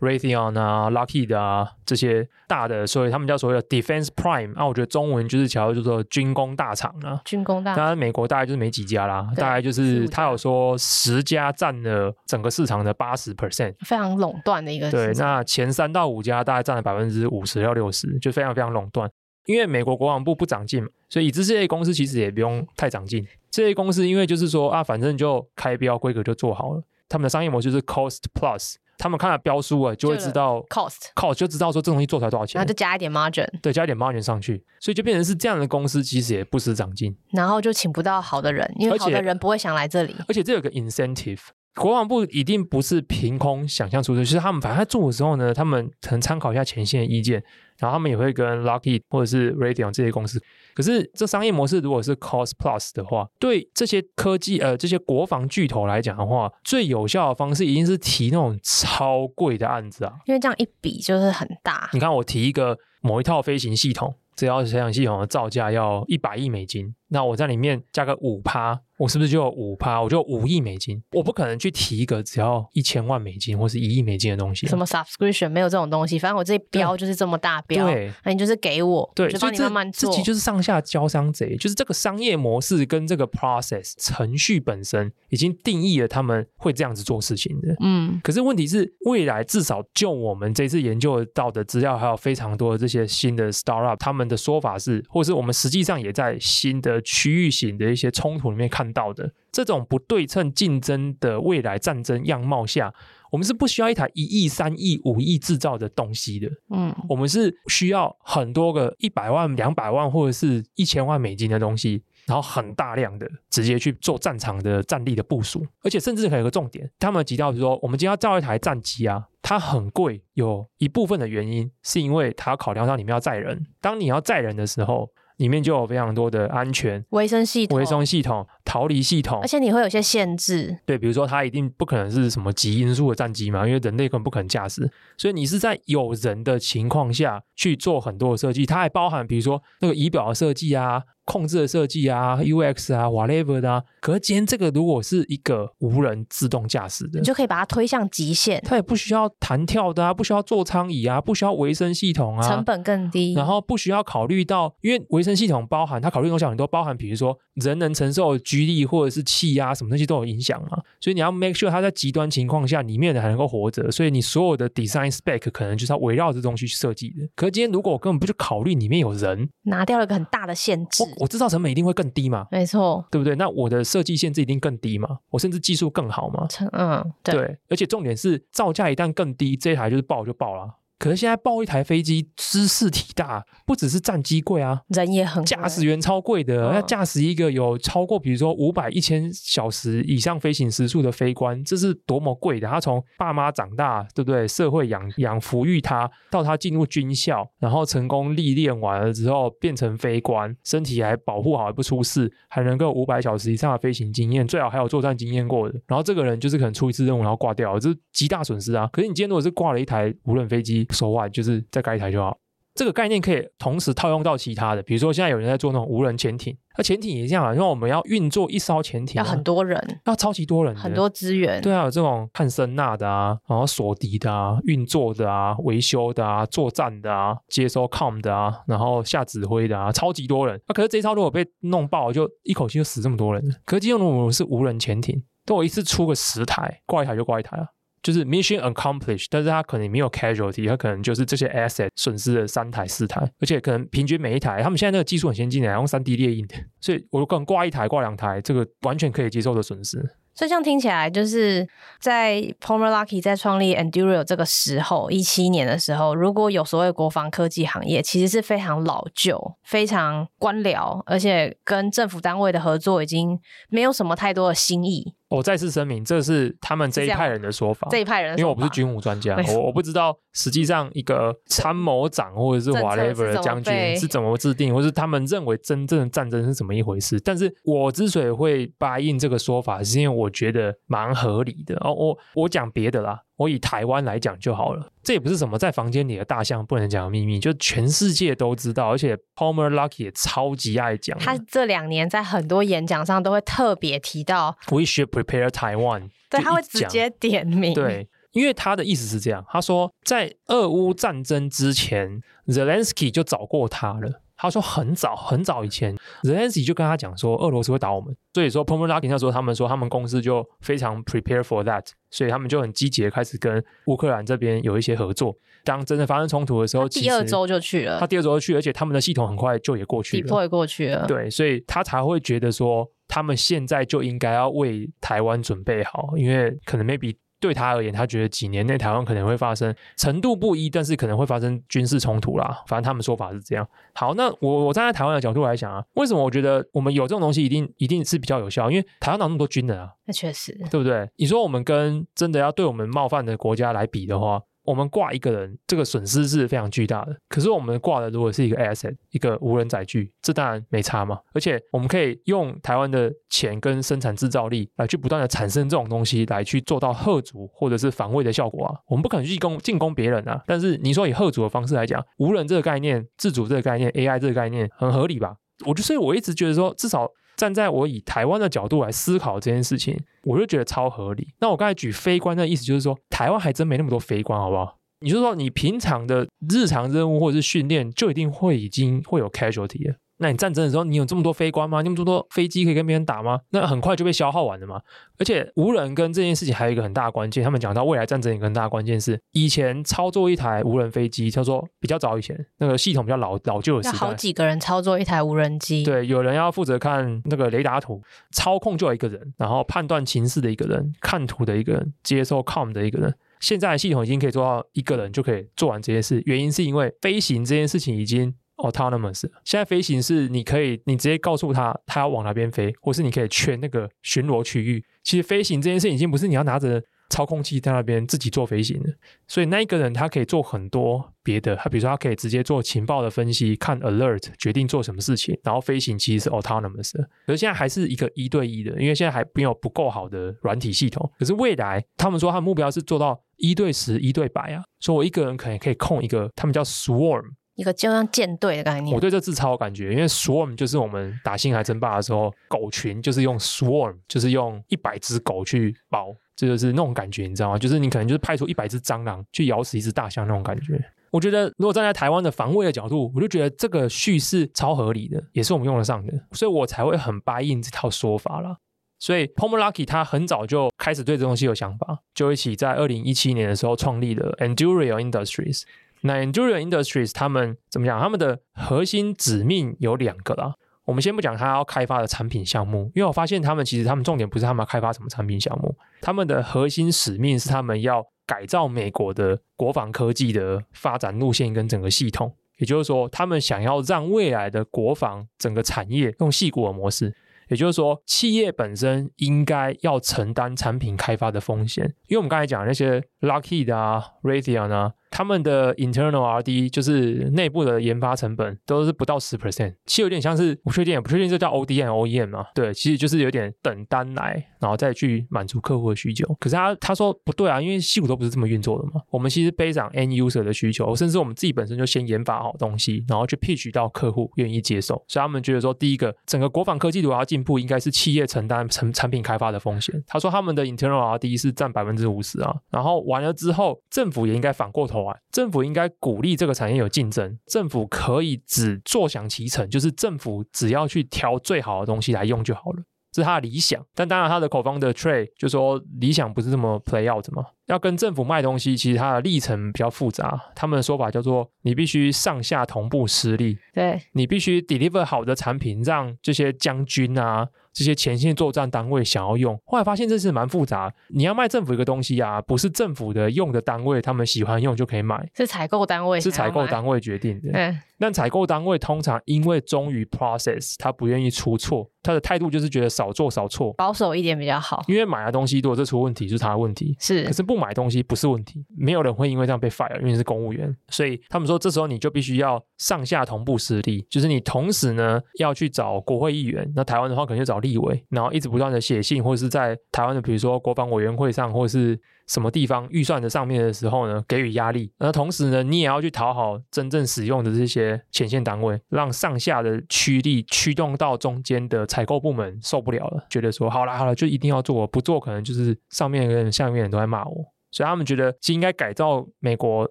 ？Raytheon 啊，Lockheed 啊，这些大的，所以他们叫所谓的 Defense Prime 啊，我觉得中文就是叫做军工大厂啊。军工大厂，当然美国大概就是没几家啦，大概就是他有说十家占了整个市场的八十 percent，非常垄断的一个。对，那前三到五家大概占了百分之五十到六十，就非常非常垄断。因为美国国防部不长进嘛，所以以致这些公司其实也不用太长进。这些公司因为就是说啊，反正就开标规格就做好了，他们的商业模式是 Cost Plus。他们看了标书啊，就会知道 cost，cost 就知道说这东西做出来多少钱，然后就加一点 margin，对，加一点 margin 上去，所以就变成是这样的公司，其实也不思长进，然后就请不到好的人，因为好的人不会想来这里，而且这有个 incentive，国防部一定不是凭空想象出的，就是他们反正在做的时候呢，他们可能参考一下前线的意见，然后他们也会跟 Lockheed 或者是 Raytheon 这些公司。可是这商业模式如果是 Cost Plus 的话，对这些科技呃这些国防巨头来讲的话，最有效的方式一定是提那种超贵的案子啊，因为这样一比就是很大。你看我提一个某一套飞行系统，这套飞行系统的造价要一百亿美金，那我在里面加个五趴。我是不是就有五趴？我就有五亿美金，我不可能去提一个只要一千万美金或是一亿美金的东西。什么 subscription 没有这种东西，反正我这标就是这么大标，对，那你就是给我，对，就帮你慢慢做。这其实就是上下交商贼，就是这个商业模式跟这个 process 程序本身已经定义了他们会这样子做事情的。嗯，可是问题是，未来至少就我们这次研究到的资料，还有非常多的这些新的 startup，他们的说法是，或是我们实际上也在新的区域型的一些冲突里面看到的。这种不对称竞争的未来战争样貌下，我们是不需要一台一亿、三亿、五亿制造的东西的。嗯，我们是需要很多个一百万、两百万或者是一千万美金的东西，然后很大量的直接去做战场的战力的部署，而且甚至还有个重点，他们提到说，我们今天要造一台战机啊，它很贵，有一部分的原因是因为它要考量到里面要载人，当你要载人的时候。里面就有非常多的安全卫生系统、维生系统、逃离系统，而且你会有些限制。对，比如说它一定不可能是什么极音速的战机嘛，因为人类根本不可能驾驶，所以你是在有人的情况下去做很多的设计，它还包含比如说那个仪表的设计啊。控制的设计啊，UX 啊，whatever 的啊。可是今天这个如果是一个无人自动驾驶的，你就可以把它推向极限。它也不需要弹跳的啊，不需要座舱椅啊，不需要维生系统啊，成本更低。然后不需要考虑到，因为维生系统包含它考虑的东西很多，包含比如说人能承受的 G 力或者是气压什么东西都有影响嘛。所以你要 make sure 它在极端情况下里面的还能够活着。所以你所有的 design spec 可能就是要围绕这东西去设计的。可是今天如果我根本不去考虑里面有人，拿掉了一个很大的限制，我，我知道成本一定会。更低嘛？没错，对不对？那我的设计限制一定更低嘛？我甚至技术更好嘛？嗯，对，对，而且重点是造价一旦更低，这一台就是爆就爆了。可是现在爆一台飞机，兹事体大，不只是战机贵啊，人也很贵，驾驶员超贵的，哦、要驾驶一个有超过比如说五百、一千小时以上飞行时速的飞官，这是多么贵的！他从爸妈长大，对不对？社会养养抚育他，到他进入军校，然后成功历练完了之后变成飞官，身体还保护好，还不出事，还能够五百小时以上的飞行经验，最好还有作战经验过的。然后这个人就是可能出一次任务然后挂掉了，这是极大损失啊！可是你今天如果是挂了一台无人飞机，说话就是再盖一台就好，这个概念可以同时套用到其他的，比如说现在有人在做那种无人潜艇，那潜艇也这样啊，因为我们要运作一艘潜艇，要很多人，要超级多人，很多资源，对啊，有这种看声呐的啊，然后锁敌的啊，运作的啊，维修的啊，作战的啊，接收 com 的啊，然后下指挥的啊，超级多人。那、啊、可是这一艘如果被弄爆，就一口气就死这么多人。可是今天如果是无人潜艇，都我一次出个十台，挂一台就挂一台啊。就是 mission accomplished，但是它可能没有 casualty，它可能就是这些 asset 损失了三台四台，而且可能平均每一台，他们现在那个技术很先进的，用三 D 列印，所以我可能挂一台挂两台，这个完全可以接受的损失。所以这样听起来，就是在 Palmer Lucky 在创立 Anduril 这个时候，一七年的时候，如果有所谓国防科技行业，其实是非常老旧、非常官僚，而且跟政府单位的合作已经没有什么太多的新意。我再次声明，这是他们这一派人的说法。这，这一派人，因为我不是军武专家，我我不知道实际上一个参谋长或者是 whatever 的将军是怎么制定，或是他们认为真正的战争是怎么一回事。但是我之所以会 buy in 这个说法，是因为我觉得蛮合理的。哦，我我讲别的啦。我以台湾来讲就好了，这也不是什么在房间里的大象不能讲的秘密，就全世界都知道，而且 Palmer Luckey 也超级爱讲。他这两年在很多演讲上都会特别提到，We should prepare Taiwan。对，他会直接点名。对，因为他的意思是这样，他说在俄乌战争之前，Zelensky 就找过他了。他说很早很早以前，Zelensky 就跟他讲说，俄罗斯会打我们，所以说 Palmer Luckey 那时候他们说他们公司就非常 prepare for that，所以他们就很积极的开始跟乌克兰这边有一些合作。当真的发生冲突的时候，第二周就去了，他第二周就去，而且他们的系统很快就也过去了，也过去了。对，所以他才会觉得说，他们现在就应该要为台湾准备好，因为可能 maybe。对他而言，他觉得几年内台湾可能会发生程度不一，但是可能会发生军事冲突啦。反正他们说法是这样。好，那我我站在台湾的角度来讲啊，为什么我觉得我们有这种东西一定一定是比较有效？因为台湾哪那么多军人啊？那确实，对不对？你说我们跟真的要对我们冒犯的国家来比的话。我们挂一个人，这个损失是非常巨大的。可是我们挂的如果是一个 asset，一个无人载具，这当然没差嘛。而且我们可以用台湾的钱跟生产制造力来去不断的产生这种东西，来去做到吓阻或者是防卫的效果啊。我们不可能去进攻进攻别人啊。但是你说以吓阻的方式来讲，无人这个概念、自主这个概念、AI 这个概念很合理吧？我就所以我一直觉得说，至少。站在我以台湾的角度来思考这件事情，我就觉得超合理。那我刚才举非官的意思就是说，台湾还真没那么多非官，好不好？你就是说你平常的日常任务或者是训练，就一定会已经会有 casualty 了。那你战争的时候，你有这么多飞官吗？你有这么多飞机可以跟别人打吗？那很快就被消耗完了嘛。而且无人跟这件事情还有一个很大的关键，他们讲到未来战争一个很大的关键是，以前操作一台无人飞机，叫做比较早以前那个系统比较老老旧的时代，好几个人操作一台无人机。对，有人要负责看那个雷达图，操控就有一个人，然后判断情势的一个人，看图的一个人，接收 com 的一个人。现在系统已经可以做到一个人就可以做完这些事，原因是因为飞行这件事情已经。Autonomous，现在飞行是你可以，你直接告诉他他要往哪边飞，或是你可以圈那个巡逻区域。其实飞行这件事已经不是你要拿着操控器在那边自己做飞行了，所以那一个人他可以做很多别的，他比如说他可以直接做情报的分析，看 alert，决定做什么事情，然后飞行其实是 autonomous 的。可是现在还是一个一对一的，因为现在还没有不够好的软体系统。可是未来他们说他的目标是做到一对十、一对百啊，所以我一个人可能可以控一个，他们叫 swarm。一个就像舰队的概念，我对这字超有感觉，因为 swarm 就是我们打星海争霸的时候，狗群就是用 swarm，就是用一百只狗去包，这就是那种感觉，你知道吗？就是你可能就是派出一百只蟑螂去咬死一只大象那种感觉。我觉得如果站在台湾的防卫的角度，我就觉得这个叙事超合理的，也是我们用得上的，所以我才会很 buy in 这套说法啦。所以 Pomolaki 他很早就开始对这东西有想法，就一起在二零一七年的时候创立了 Anduril Industries。那 Anduril Industries 他们怎么讲？他们的核心使命有两个啦。我们先不讲他要开发的产品项目，因为我发现他们其实他们重点不是他们要开发什么产品项目，他们的核心使命是他们要改造美国的国防科技的发展路线跟整个系统。也就是说，他们想要让未来的国防整个产业用矽谷的模式。也就是说，企业本身应该要承担产品开发的风险，因为我们刚才讲那些 Lockheed 啊、Raytheon 啊。他们的 internal R&D 就是内部的研发成本都是不到十 percent，其实有点像是不确定也，不确定这叫 ODM OEM 嘛？对，其实就是有点等单来，然后再去满足客户的需求。可是他他说不对啊，因为矽谷都不是这么运作的嘛。我们其实背上 end user 的需求，甚至我们自己本身就先研发好东西，然后去 pitch 到客户愿意接受。所以他们觉得说，第一个，整个国防科技如果要进步，应该是企业承担成产品开发的风险。他说他们的 internal R&D 是占百分之五十啊，然后完了之后，政府也应该反过头来。政府应该鼓励这个产业有竞争，政府可以只坐享其成，就是政府只要去挑最好的东西来用就好了，这是他的理想。但当然，他的 co-founder Trey 就说理想不是这么 play out 嘛，要跟政府卖东西，其实它的历程比较复杂。他们的说法叫做你必须上下同步施力，对，你必须 deliver 好的产品，让这些将军啊。这些前线作战单位想要用，后来发现这是蛮复杂。你要卖政府一个东西啊，不是政府的用的单位他们喜欢用就可以买，是采购单位，是采购单位决定的。嗯，但采购单位通常因为忠于 process，他不愿意出错，他的态度就是觉得少做少错，保守一点比较好。因为买的东西如果这出问题，就是他的问题。是，可是不买东西不是问题，没有人会因为这样被 fire，因为是公务员。所以他们说，这时候你就必须要上下同步施力，就是你同时呢要去找国会议员，那台湾的话可能就找立委，然后一。一直不断的写信，或者是在台湾的，比如说国防委员会上，或者是什么地方预算的上面的时候呢，给予压力。那同时呢，你也要去讨好真正使用的这些前线单位，让上下的驱力驱动到中间的采购部门受不了了，觉得说好了好了，就一定要做，不做可能就是上面跟、下面人都在骂我。所以他们觉得其实应该改造美国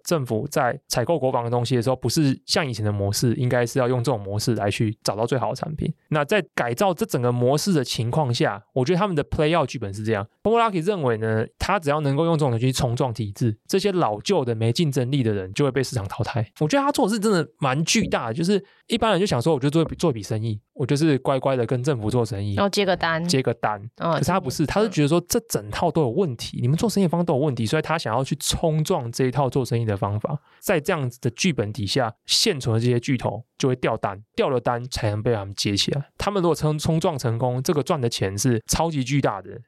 政府在采购国防的东西的时候，不是像以前的模式，应该是要用这种模式来去找到最好的产品。那在改造这整个模式的情况下，我觉得他们的 play out 剧本是这样：Pomulaki 认为呢，他只要能够用这种东西去冲撞体制，这些老旧的没竞争力的人就会被市场淘汰。我觉得他做的是真的蛮巨大的，就是一般人就想说，我就做做一笔生意，我就是乖乖的跟政府做生意，然后接个单，接个单。哦、可是他不是，他是觉得说这整套都有问题，你们做生意方都有问题，所以他想要去冲撞这一套做生意的方法。在这样子的剧本底下，现存的这些巨头就会掉单，掉了单才能被他们接起来。他们如果冲冲撞成功，这个赚的钱是超级巨大的。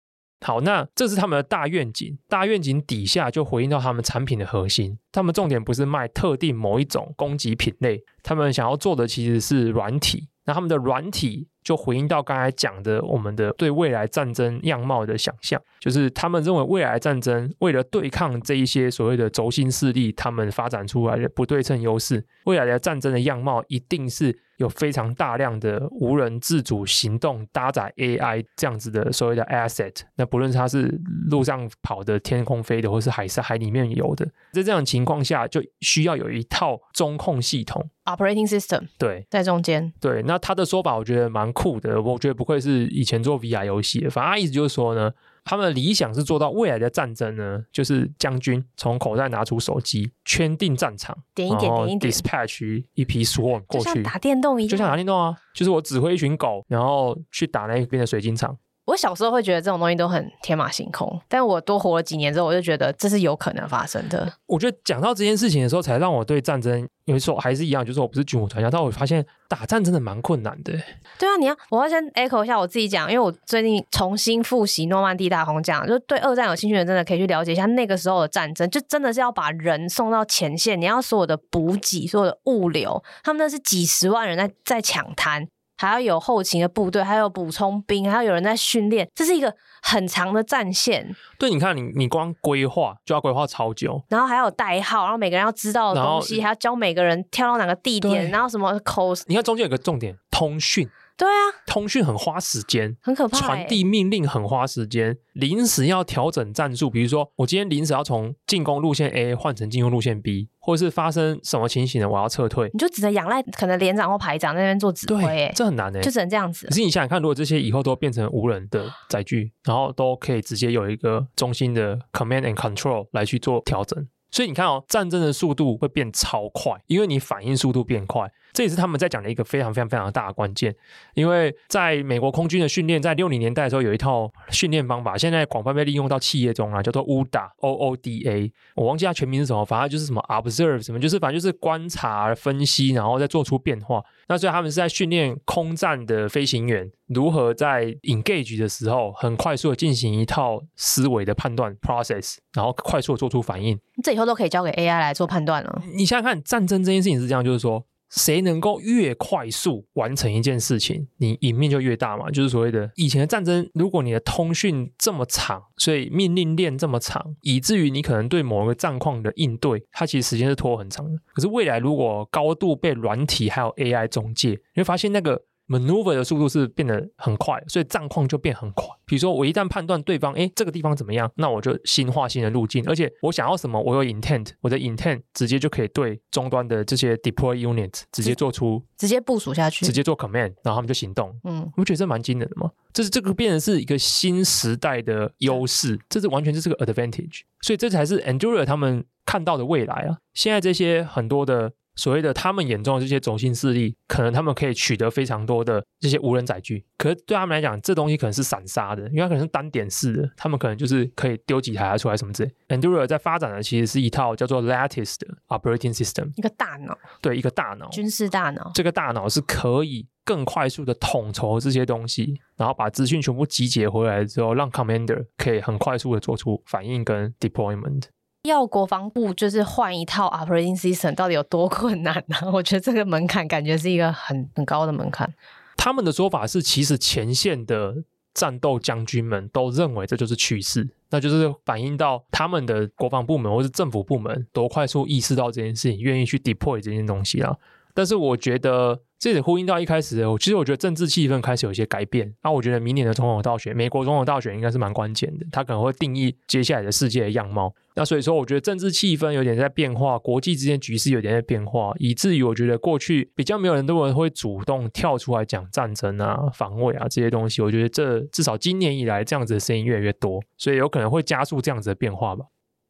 好，那这是他们的大愿景，大愿景底下就回应到他们产品的核心。他们重点不是卖特定某一种攻击品类，他们想要做的其实是软体。那他们的软体就回应到刚才讲的我们的对未来战争样貌的想象，就是他们认为未来战争为了对抗这一些所谓的轴心势力，他们发展出来的不对称优势，未来的战争的样貌一定是。有非常大量的无人自主行动搭载 AI 这样子的所谓的 asset，那不论是它是路上跑的、天空飞的，或是海上海里面游的，在这样的情况下，就需要有一套中控系统 （operating system）。对，在中间。对，那他的说法我觉得蛮酷的，我觉得不愧是以前做 VR 游戏的，反正他意思就是说呢。他们的理想是做到未来的战争呢，就是将军从口袋拿出手机，圈定战场，点一点点一点，dispatch 一批 swarm 过去，就像打电动一样，就像打电动啊，就是我指挥一群狗，然后去打那边的水晶厂。我小时候会觉得这种东西都很天马行空，但我多活了几年之后，我就觉得这是有可能发生的。我觉得讲到这件事情的时候，才让我对战争有时候还是一样，就是我不是军武专家，但我发现打战真的蛮困难的。对啊，你要我要先 echo 一下我自己讲，因为我最近重新复习诺曼底大空降，就对二战有兴趣的人真的可以去了解一下那个时候的战争，就真的是要把人送到前线，你要所有的补给、所有的物流，他们那是几十万人在在抢滩。还要有后勤的部队，还有补充兵，还要有人在训练，这是一个很长的战线。对，你看你，你你光规划就要规划超久，然后还有代号，然后每个人要知道的东西，还要教每个人跳到哪个地点，然后什么口。你看中间有个重点，通讯。对啊，通讯很花时间，很可怕、欸。传递命令很花时间，临时要调整战术，比如说我今天临时要从进攻路线 A 换成进攻路线 B，或者是发生什么情形呢？我要撤退，你就只能仰赖可能连长或排长在那边做指挥、欸，这很难诶、欸，就只能这样子。可是你想想看，如果这些以后都变成无人的载具，然后都可以直接有一个中心的 command and control 来去做调整，所以你看哦，战争的速度会变超快，因为你反应速度变快。这也是他们在讲的一个非常非常非常大的关键，因为在美国空军的训练，在六零年代的时候有一套训练方法，现在广泛被利用到企业中啊，叫做 OODA，O O D A，我忘记它全名是什么，反正就是什么 observe 什么，就是反正就是观察、分析，然后再做出变化。那所以他们是在训练空战的飞行员如何在 engage 的时候，很快速的进行一套思维的判断 process，然后快速的做出反应。这以后都可以交给 AI 来做判断了。你想想看，战争这件事情是这样，就是说。谁能够越快速完成一件事情，你赢面就越大嘛。就是所谓的以前的战争，如果你的通讯这么长，所以命令链这么长，以至于你可能对某个战况的应对，它其实时间是拖很长的。可是未来如果高度被软体还有 AI 中介，你会发现那个。Maneuver 的速度是变得很快，所以战况就变很快。比如说，我一旦判断对方，哎，这个地方怎么样，那我就新画新的路径，而且我想要什么，我有 intent，我的 intent 直接就可以对终端的这些 deploy units 直接做出直接部署下去，直接做 command，然后他们就行动。嗯，我觉得这蛮惊人的嘛，这是这个变成是一个新时代的优势，这是完全就是个 advantage，所以这才是 Anduril 他们看到的未来啊。现在这些很多的。所谓的他们眼中的这些轴心势力，可能他们可以取得非常多的这些无人载具，可是对他们来讲，这东西可能是散沙的，因为它可能是单点式的，他们可能就是可以丢几台出来什么之类。Anduril 在发展的其实是一套叫做 Lattice 的 operating system，一个大脑，对，一个大脑，军事大脑。这个大脑是可以更快速的统筹这些东西，然后把资讯全部集结回来之后，让 Commander 可以很快速的做出反应跟 deployment。要国防部就是换一套 operating system，到底有多困难呢？我觉得这个门槛感觉是一个很很高的门槛。他们的说法是，其实前线的战斗将军们都认为这就是趋势，那就是反映到他们的国防部门或是政府部门都快速意识到这件事情，愿意去 deploy 这件东西啊。但是我觉得这也呼应到一开始我，其实我觉得政治气氛开始有一些改变。那我觉得明年的总统大选，美国总统大选应该是蛮关键的，它可能会定义接下来的世界的样貌。那所以说，我觉得政治气氛有点在变化，国际之间局势有点在变化，以至于我觉得过去比较没有人都会主动跳出来讲战争啊、防卫啊这些东西。我觉得这至少今年以来这样子的声音越来越多，所以有可能会加速这样子的变化吧。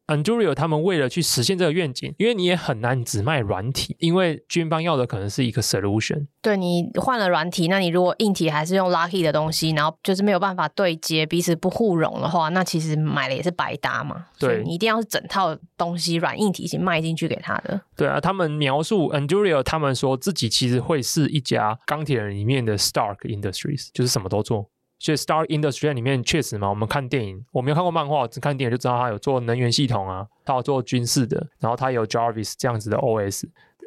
Anduril 他们为了去实现这个愿景，因为你也很难只卖软体，因为军方要的可能是一个 solution。对，你换了软体，那你如果硬体还是用 Lockheed 的东西，然后就是没有办法对接，彼此不互融的话，那其实买了也是白搭嘛。对，你一定要是整套东西软硬体一起卖进去给他的。对啊，他们描述 Anduril 他们说自己其实会是一家钢铁人里面的 Stark Industries，就是什么都做。所以 Star Industries 里面确实嘛，我们看电影，我没有看过漫画，只看电影就知道他有做能源系统啊，他有做军事的，然后他有 Jarvis 这样子的 OS。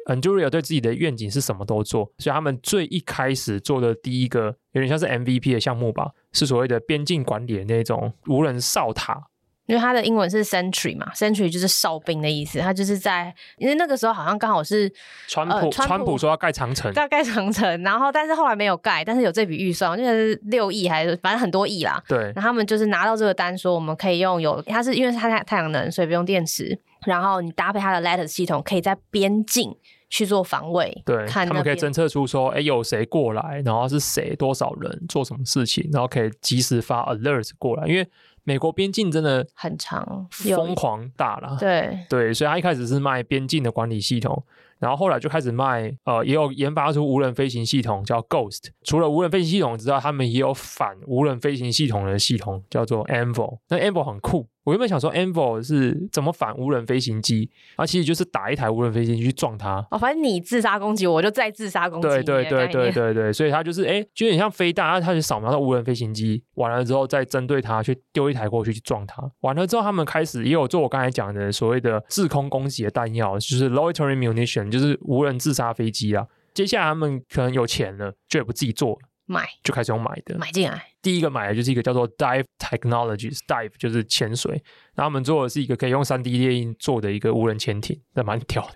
Anduril 对自己的愿景是什么都做，所以他们最一开始做的第一个有点像是 MVP 的项目吧，是所谓的边境管理的那种无人哨塔。因为它的英文是 century 嘛，century 就是哨兵的意思。它就是在，因为那个时候好像刚好是川普，呃、川普，川普说要盖长城，要盖长城，然后但是后来没有盖，但是有这笔预算，就是六亿还是反正很多亿啦。对，然后他们就是拿到这个单，说我们可以用有，它是因为是它太太阳能，所以不用电池，然后你搭配它的 Lattice 系统，可以在边境去做防卫。对，看他们可以侦测出说，哎，有谁过来，然后是谁，多少人，做什么事情，然后可以及时发 alert 过来，因为。美国边境真的很长，疯狂大了。对对，所以他一开始是卖边境的管理系统，然后后来就开始卖，呃，也有研发出无人飞行系统叫 Ghost。除了无人飞行系统之外，他们也有反无人飞行系统的系统叫做 Anvil。那 Anvil 很酷。我原本想说，Anvil 是怎么反无人飞行机？它其实就是打一台无人飞行机去撞它。哦，反正你自杀攻击，我就再自杀攻击。对对对对对对，所以它就是哎，就有点像飞弹，它就扫描到无人飞行机，完了之后再针对它去丢一台过去去撞它。完了之后，他们开始也有做我刚才讲的所谓的制空攻击的弹药，就是 loitering munition，就是无人自杀飞机啊。接下来他们可能有钱了，就也不自己做了。买就开始用买的，买进来。第一个买的就是一个叫做 Dive Technologies，Dive 就是潜水，然后他们做的是一个可以用三 D 列印做的一个无人潜艇，那蛮屌的。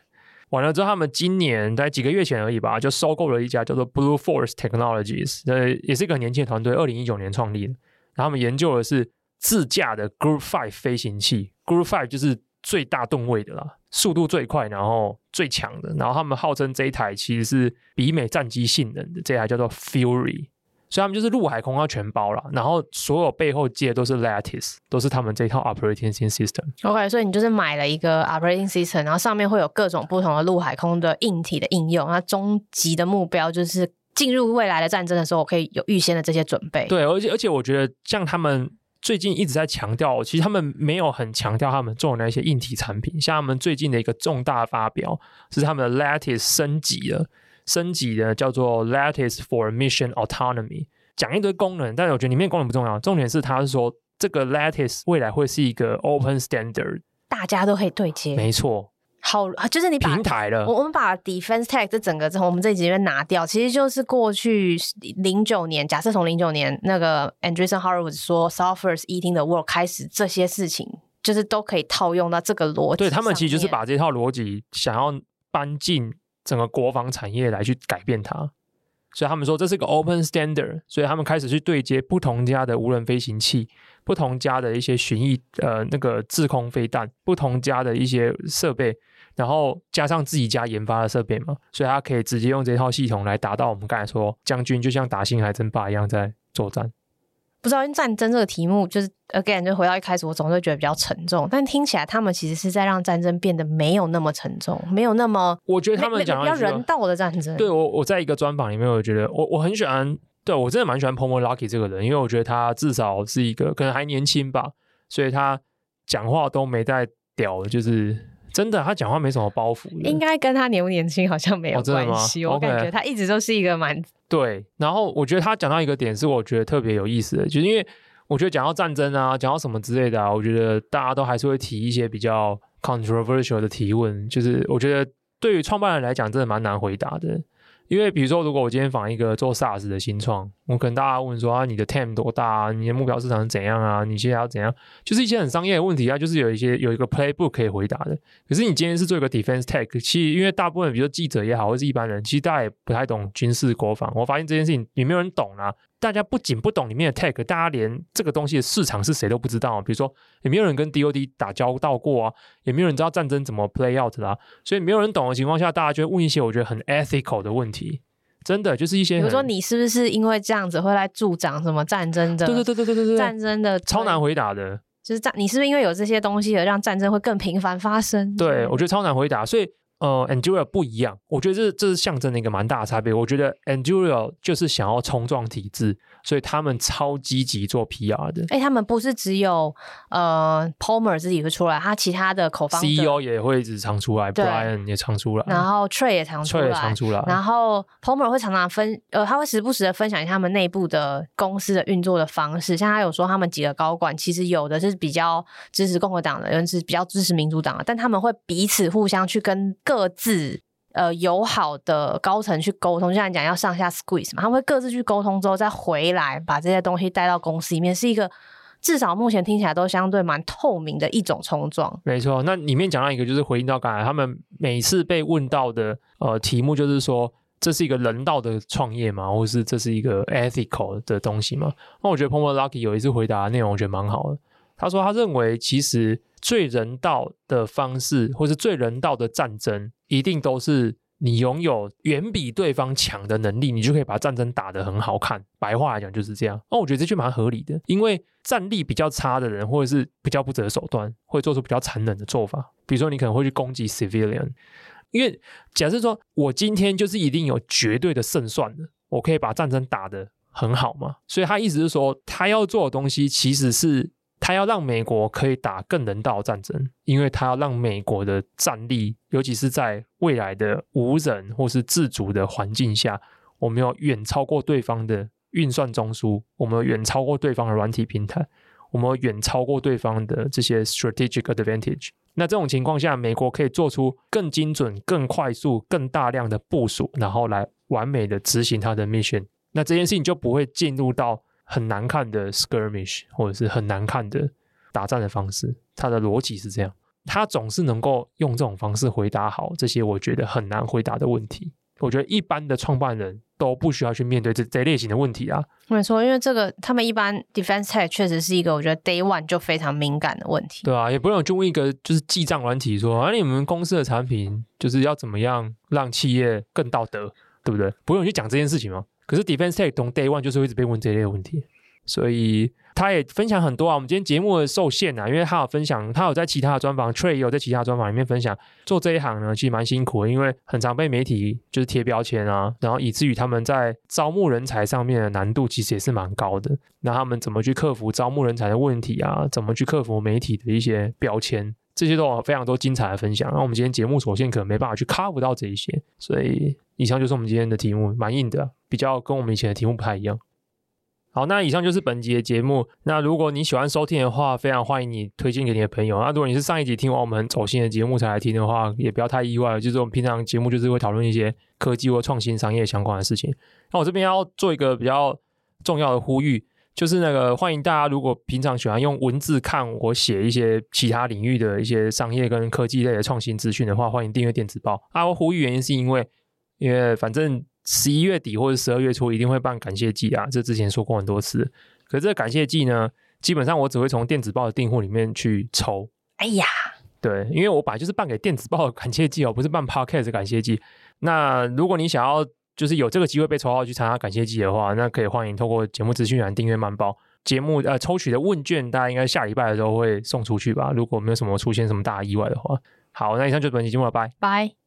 完了之后，他们今年在几个月前而已吧，就收购了一家叫做 Blue Force Technologies，呃，也是一个很年轻的团队，二零一九年创立的。然后他们研究的是自驾的 Group Five 飞行器，Group Five 就是。最大吨位的啦，速度最快，然后最强的，然后他们号称这一台其实是比美战机性能的，这台叫做 Fury，所以他们就是陆海空要全包了，然后所有背后接的都是 Lattice，都是他们这套 Operating System。OK，所以你就是买了一个 Operating System，然后上面会有各种不同的陆海空的硬体的应用，那终极的目标就是进入未来的战争的时候，我可以有预先的这些准备。对，而且而且我觉得像他们。最近一直在强调，其实他们没有很强调他们做的那些硬体产品。像他们最近的一个重大发表是他们的 Lattice 升级了，升级的叫做 Lattice for Mission Autonomy，讲一堆功能，但是我觉得里面功能不重要，重点是他是说这个 Lattice 未来会是一个 Open Standard，大家都可以对接。没错。好，就是你把平台了。我我们把 Defense Tech 这整个之后，我们这几边拿掉，其实就是过去零九年，假设从零九年那个 Andreessen Horowitz 说 Software is eating the world 开始，这些事情就是都可以套用到这个逻辑。对，他们其实就是把这套逻辑想要搬进整个国防产业来去改变它，所以他们说这是个 Open Standard，所以他们开始去对接不同家的无人飞行器。不同家的一些巡弋呃那个制空飞弹，不同家的一些设备，然后加上自己家研发的设备嘛，所以他可以直接用这套系统来达到我们刚才说将军就像打星海争霸一样在作战。不知道因为战争这个题目就是 again 就回到一开始，我总是觉得比较沉重，但听起来他们其实是在让战争变得没有那么沉重，没有那么我觉得他们讲比较人道的战争。对我我在一个专访里面，我觉得我我很喜欢。对，我真的蛮喜欢 Pomo Lucky 这个人，因为我觉得他至少是一个可能还年轻吧，所以他讲话都没带屌，就是真的，他讲话没什么包袱。应该跟他年不年轻好像没有关系，哦、我感觉他一直都是一个蛮对。然后我觉得他讲到一个点是我觉得特别有意思的，就是因为我觉得讲到战争啊，讲到什么之类的啊，我觉得大家都还是会提一些比较 controversial 的提问，就是我觉得对于创办人来讲，真的蛮难回答的。因为比如说，如果我今天访一个做 SaaS 的新创，我可能大家问说啊，你的 TAM 多大啊？你的目标市场是怎样啊？你现在要怎样？就是一些很商业的问题啊，就是有一些有一个 playbook 可以回答的。可是你今天是做一个 defense tech，其实因为大部分比如说记者也好，或是一般人，其实大家也不太懂军事国防。我发现这件事情也没有人懂啊。大家不仅不懂里面的 tech，大家连这个东西的市场是谁都不知道。比如说，也没有人跟 DoD 打交道过啊，也没有人知道战争怎么 play out 啦。所以没有人懂的情况下，大家就会问一些我觉得很 ethical 的问题。真的就是一些，比如说你是不是因为这样子会来助长什么战争的？对对对对对对对，战争的超难回答的，就是战，你是不是因为有这些东西而让战争会更频繁发生？对，我觉得超难回答，所以。呃，Anduril 不一样，我觉得这这是象征的一个蛮大的差别。我觉得 Anduril 就是想要冲撞体制，所以他们超积极做 PR 的。哎、欸，他们不是只有呃 Palmer 自己会出来，他其他的口方 CEO 也会一直常出来，Brian 也常出来，然后 Trey 也常出来，Trey 也常出来，然后 Palmer 会常常分，呃，他会时不时的分享一下他们内部的公司的运作的方式。像他有说，他们几个高管其实有的是比较支持共和党的，有人是比较支持民主党的，但他们会彼此互相去跟。各自呃友好的高层去沟通，就像你讲要上下 squeeze 嘛，他们会各自去沟通之后再回来把这些东西带到公司里面，是一个至少目前听起来都相对蛮透明的一种冲撞。没错，那里面讲到一个就是回应到刚才他们每次被问到的呃题目，就是说这是一个人道的创业吗？或是这是一个 ethical 的东西吗？那我觉得 Palmer Lucky 有一次回答的内容我觉得蛮好的，他说他认为其实。最人道的方式，或是最人道的战争，一定都是你拥有远比对方强的能力，你就可以把战争打得很好看。白话来讲就是这样。那我觉得这句蛮合理的，因为战力比较差的人，或者是比较不择手段，会做出比较残忍的做法。比如说，你可能会去攻击 civilian，因为假设说我今天就是一定有绝对的胜算的，我可以把战争打得很好嘛。所以他意思是说，他要做的东西其实是。他要让美国可以打更人道战争，因为他要让美国的战力，尤其是在未来的无人或是自主的环境下，我们要远超过对方的运算中枢，我们要远超过对方的软体平台，我们要远超过对方的这些 strategic advantage。那这种情况下，美国可以做出更精准、更快速、更大量的部署，然后来完美的执行他的 mission。那这件事情就不会进入到。很难看的 skirmish，或者是很难看的打战的方式，他的逻辑是这样，他总是能够用这种方式回答好这些我觉得很难回答的问题。我觉得一般的创办人都不需要去面对这这类型的问题啊。没错，因为这个他们一般 defense tech 确实是一个我觉得 day one 就非常敏感的问题。对啊，也不用就问一个就是记账软体说，啊，你们公司的产品就是要怎么样让企业更道德，对不对？不用去讲这件事情吗？可是 Defense Tech 从 Day One 就是会一直被问这类问题，所以他也分享很多啊。我们今天节目的受限啊，因为他有分享，他有在其他的专访，Trey 也有在其他专访里面分享，做这一行呢其实蛮辛苦的，因为很常被媒体就是贴标签啊，然后以至于他们在招募人才上面的难度其实也是蛮高的。那他们怎么去克服招募人才的问题啊？怎么去克服媒体的一些标签？这些都有非常多精彩的分享。那我们今天节目首先可能没办法去 cover 到这一些，所以以上就是我们今天的题目，蛮硬的。比较跟我们以前的题目不太一样。好，那以上就是本集的节目。那如果你喜欢收听的话，非常欢迎你推荐给你的朋友。那如果你是上一集听完我们走心的节目才来听的话，也不要太意外。就是我们平常节目就是会讨论一些科技或创新商业相关的事情。那我这边要做一个比较重要的呼吁，就是那个欢迎大家，如果平常喜欢用文字看我写一些其他领域的一些商业跟科技类的创新资讯的话，欢迎订阅电子报。啊，我呼吁原因是因为，因为反正。十一月底或者十二月初一定会办感谢季啊，这之前说过很多次。可是这个感谢季呢，基本上我只会从电子报的订户里面去抽。哎呀，对，因为我本来就是办给电子报的感谢季哦，不是办 Podcast 的感谢季。那如果你想要就是有这个机会被抽到去参加感谢季的话，那可以欢迎透过节目资讯栏订阅慢报节目呃抽取的问卷，大家应该下礼拜的时候会送出去吧？如果没有什么出现什么大意外的话。好，那以上就是本期节目了，拜拜。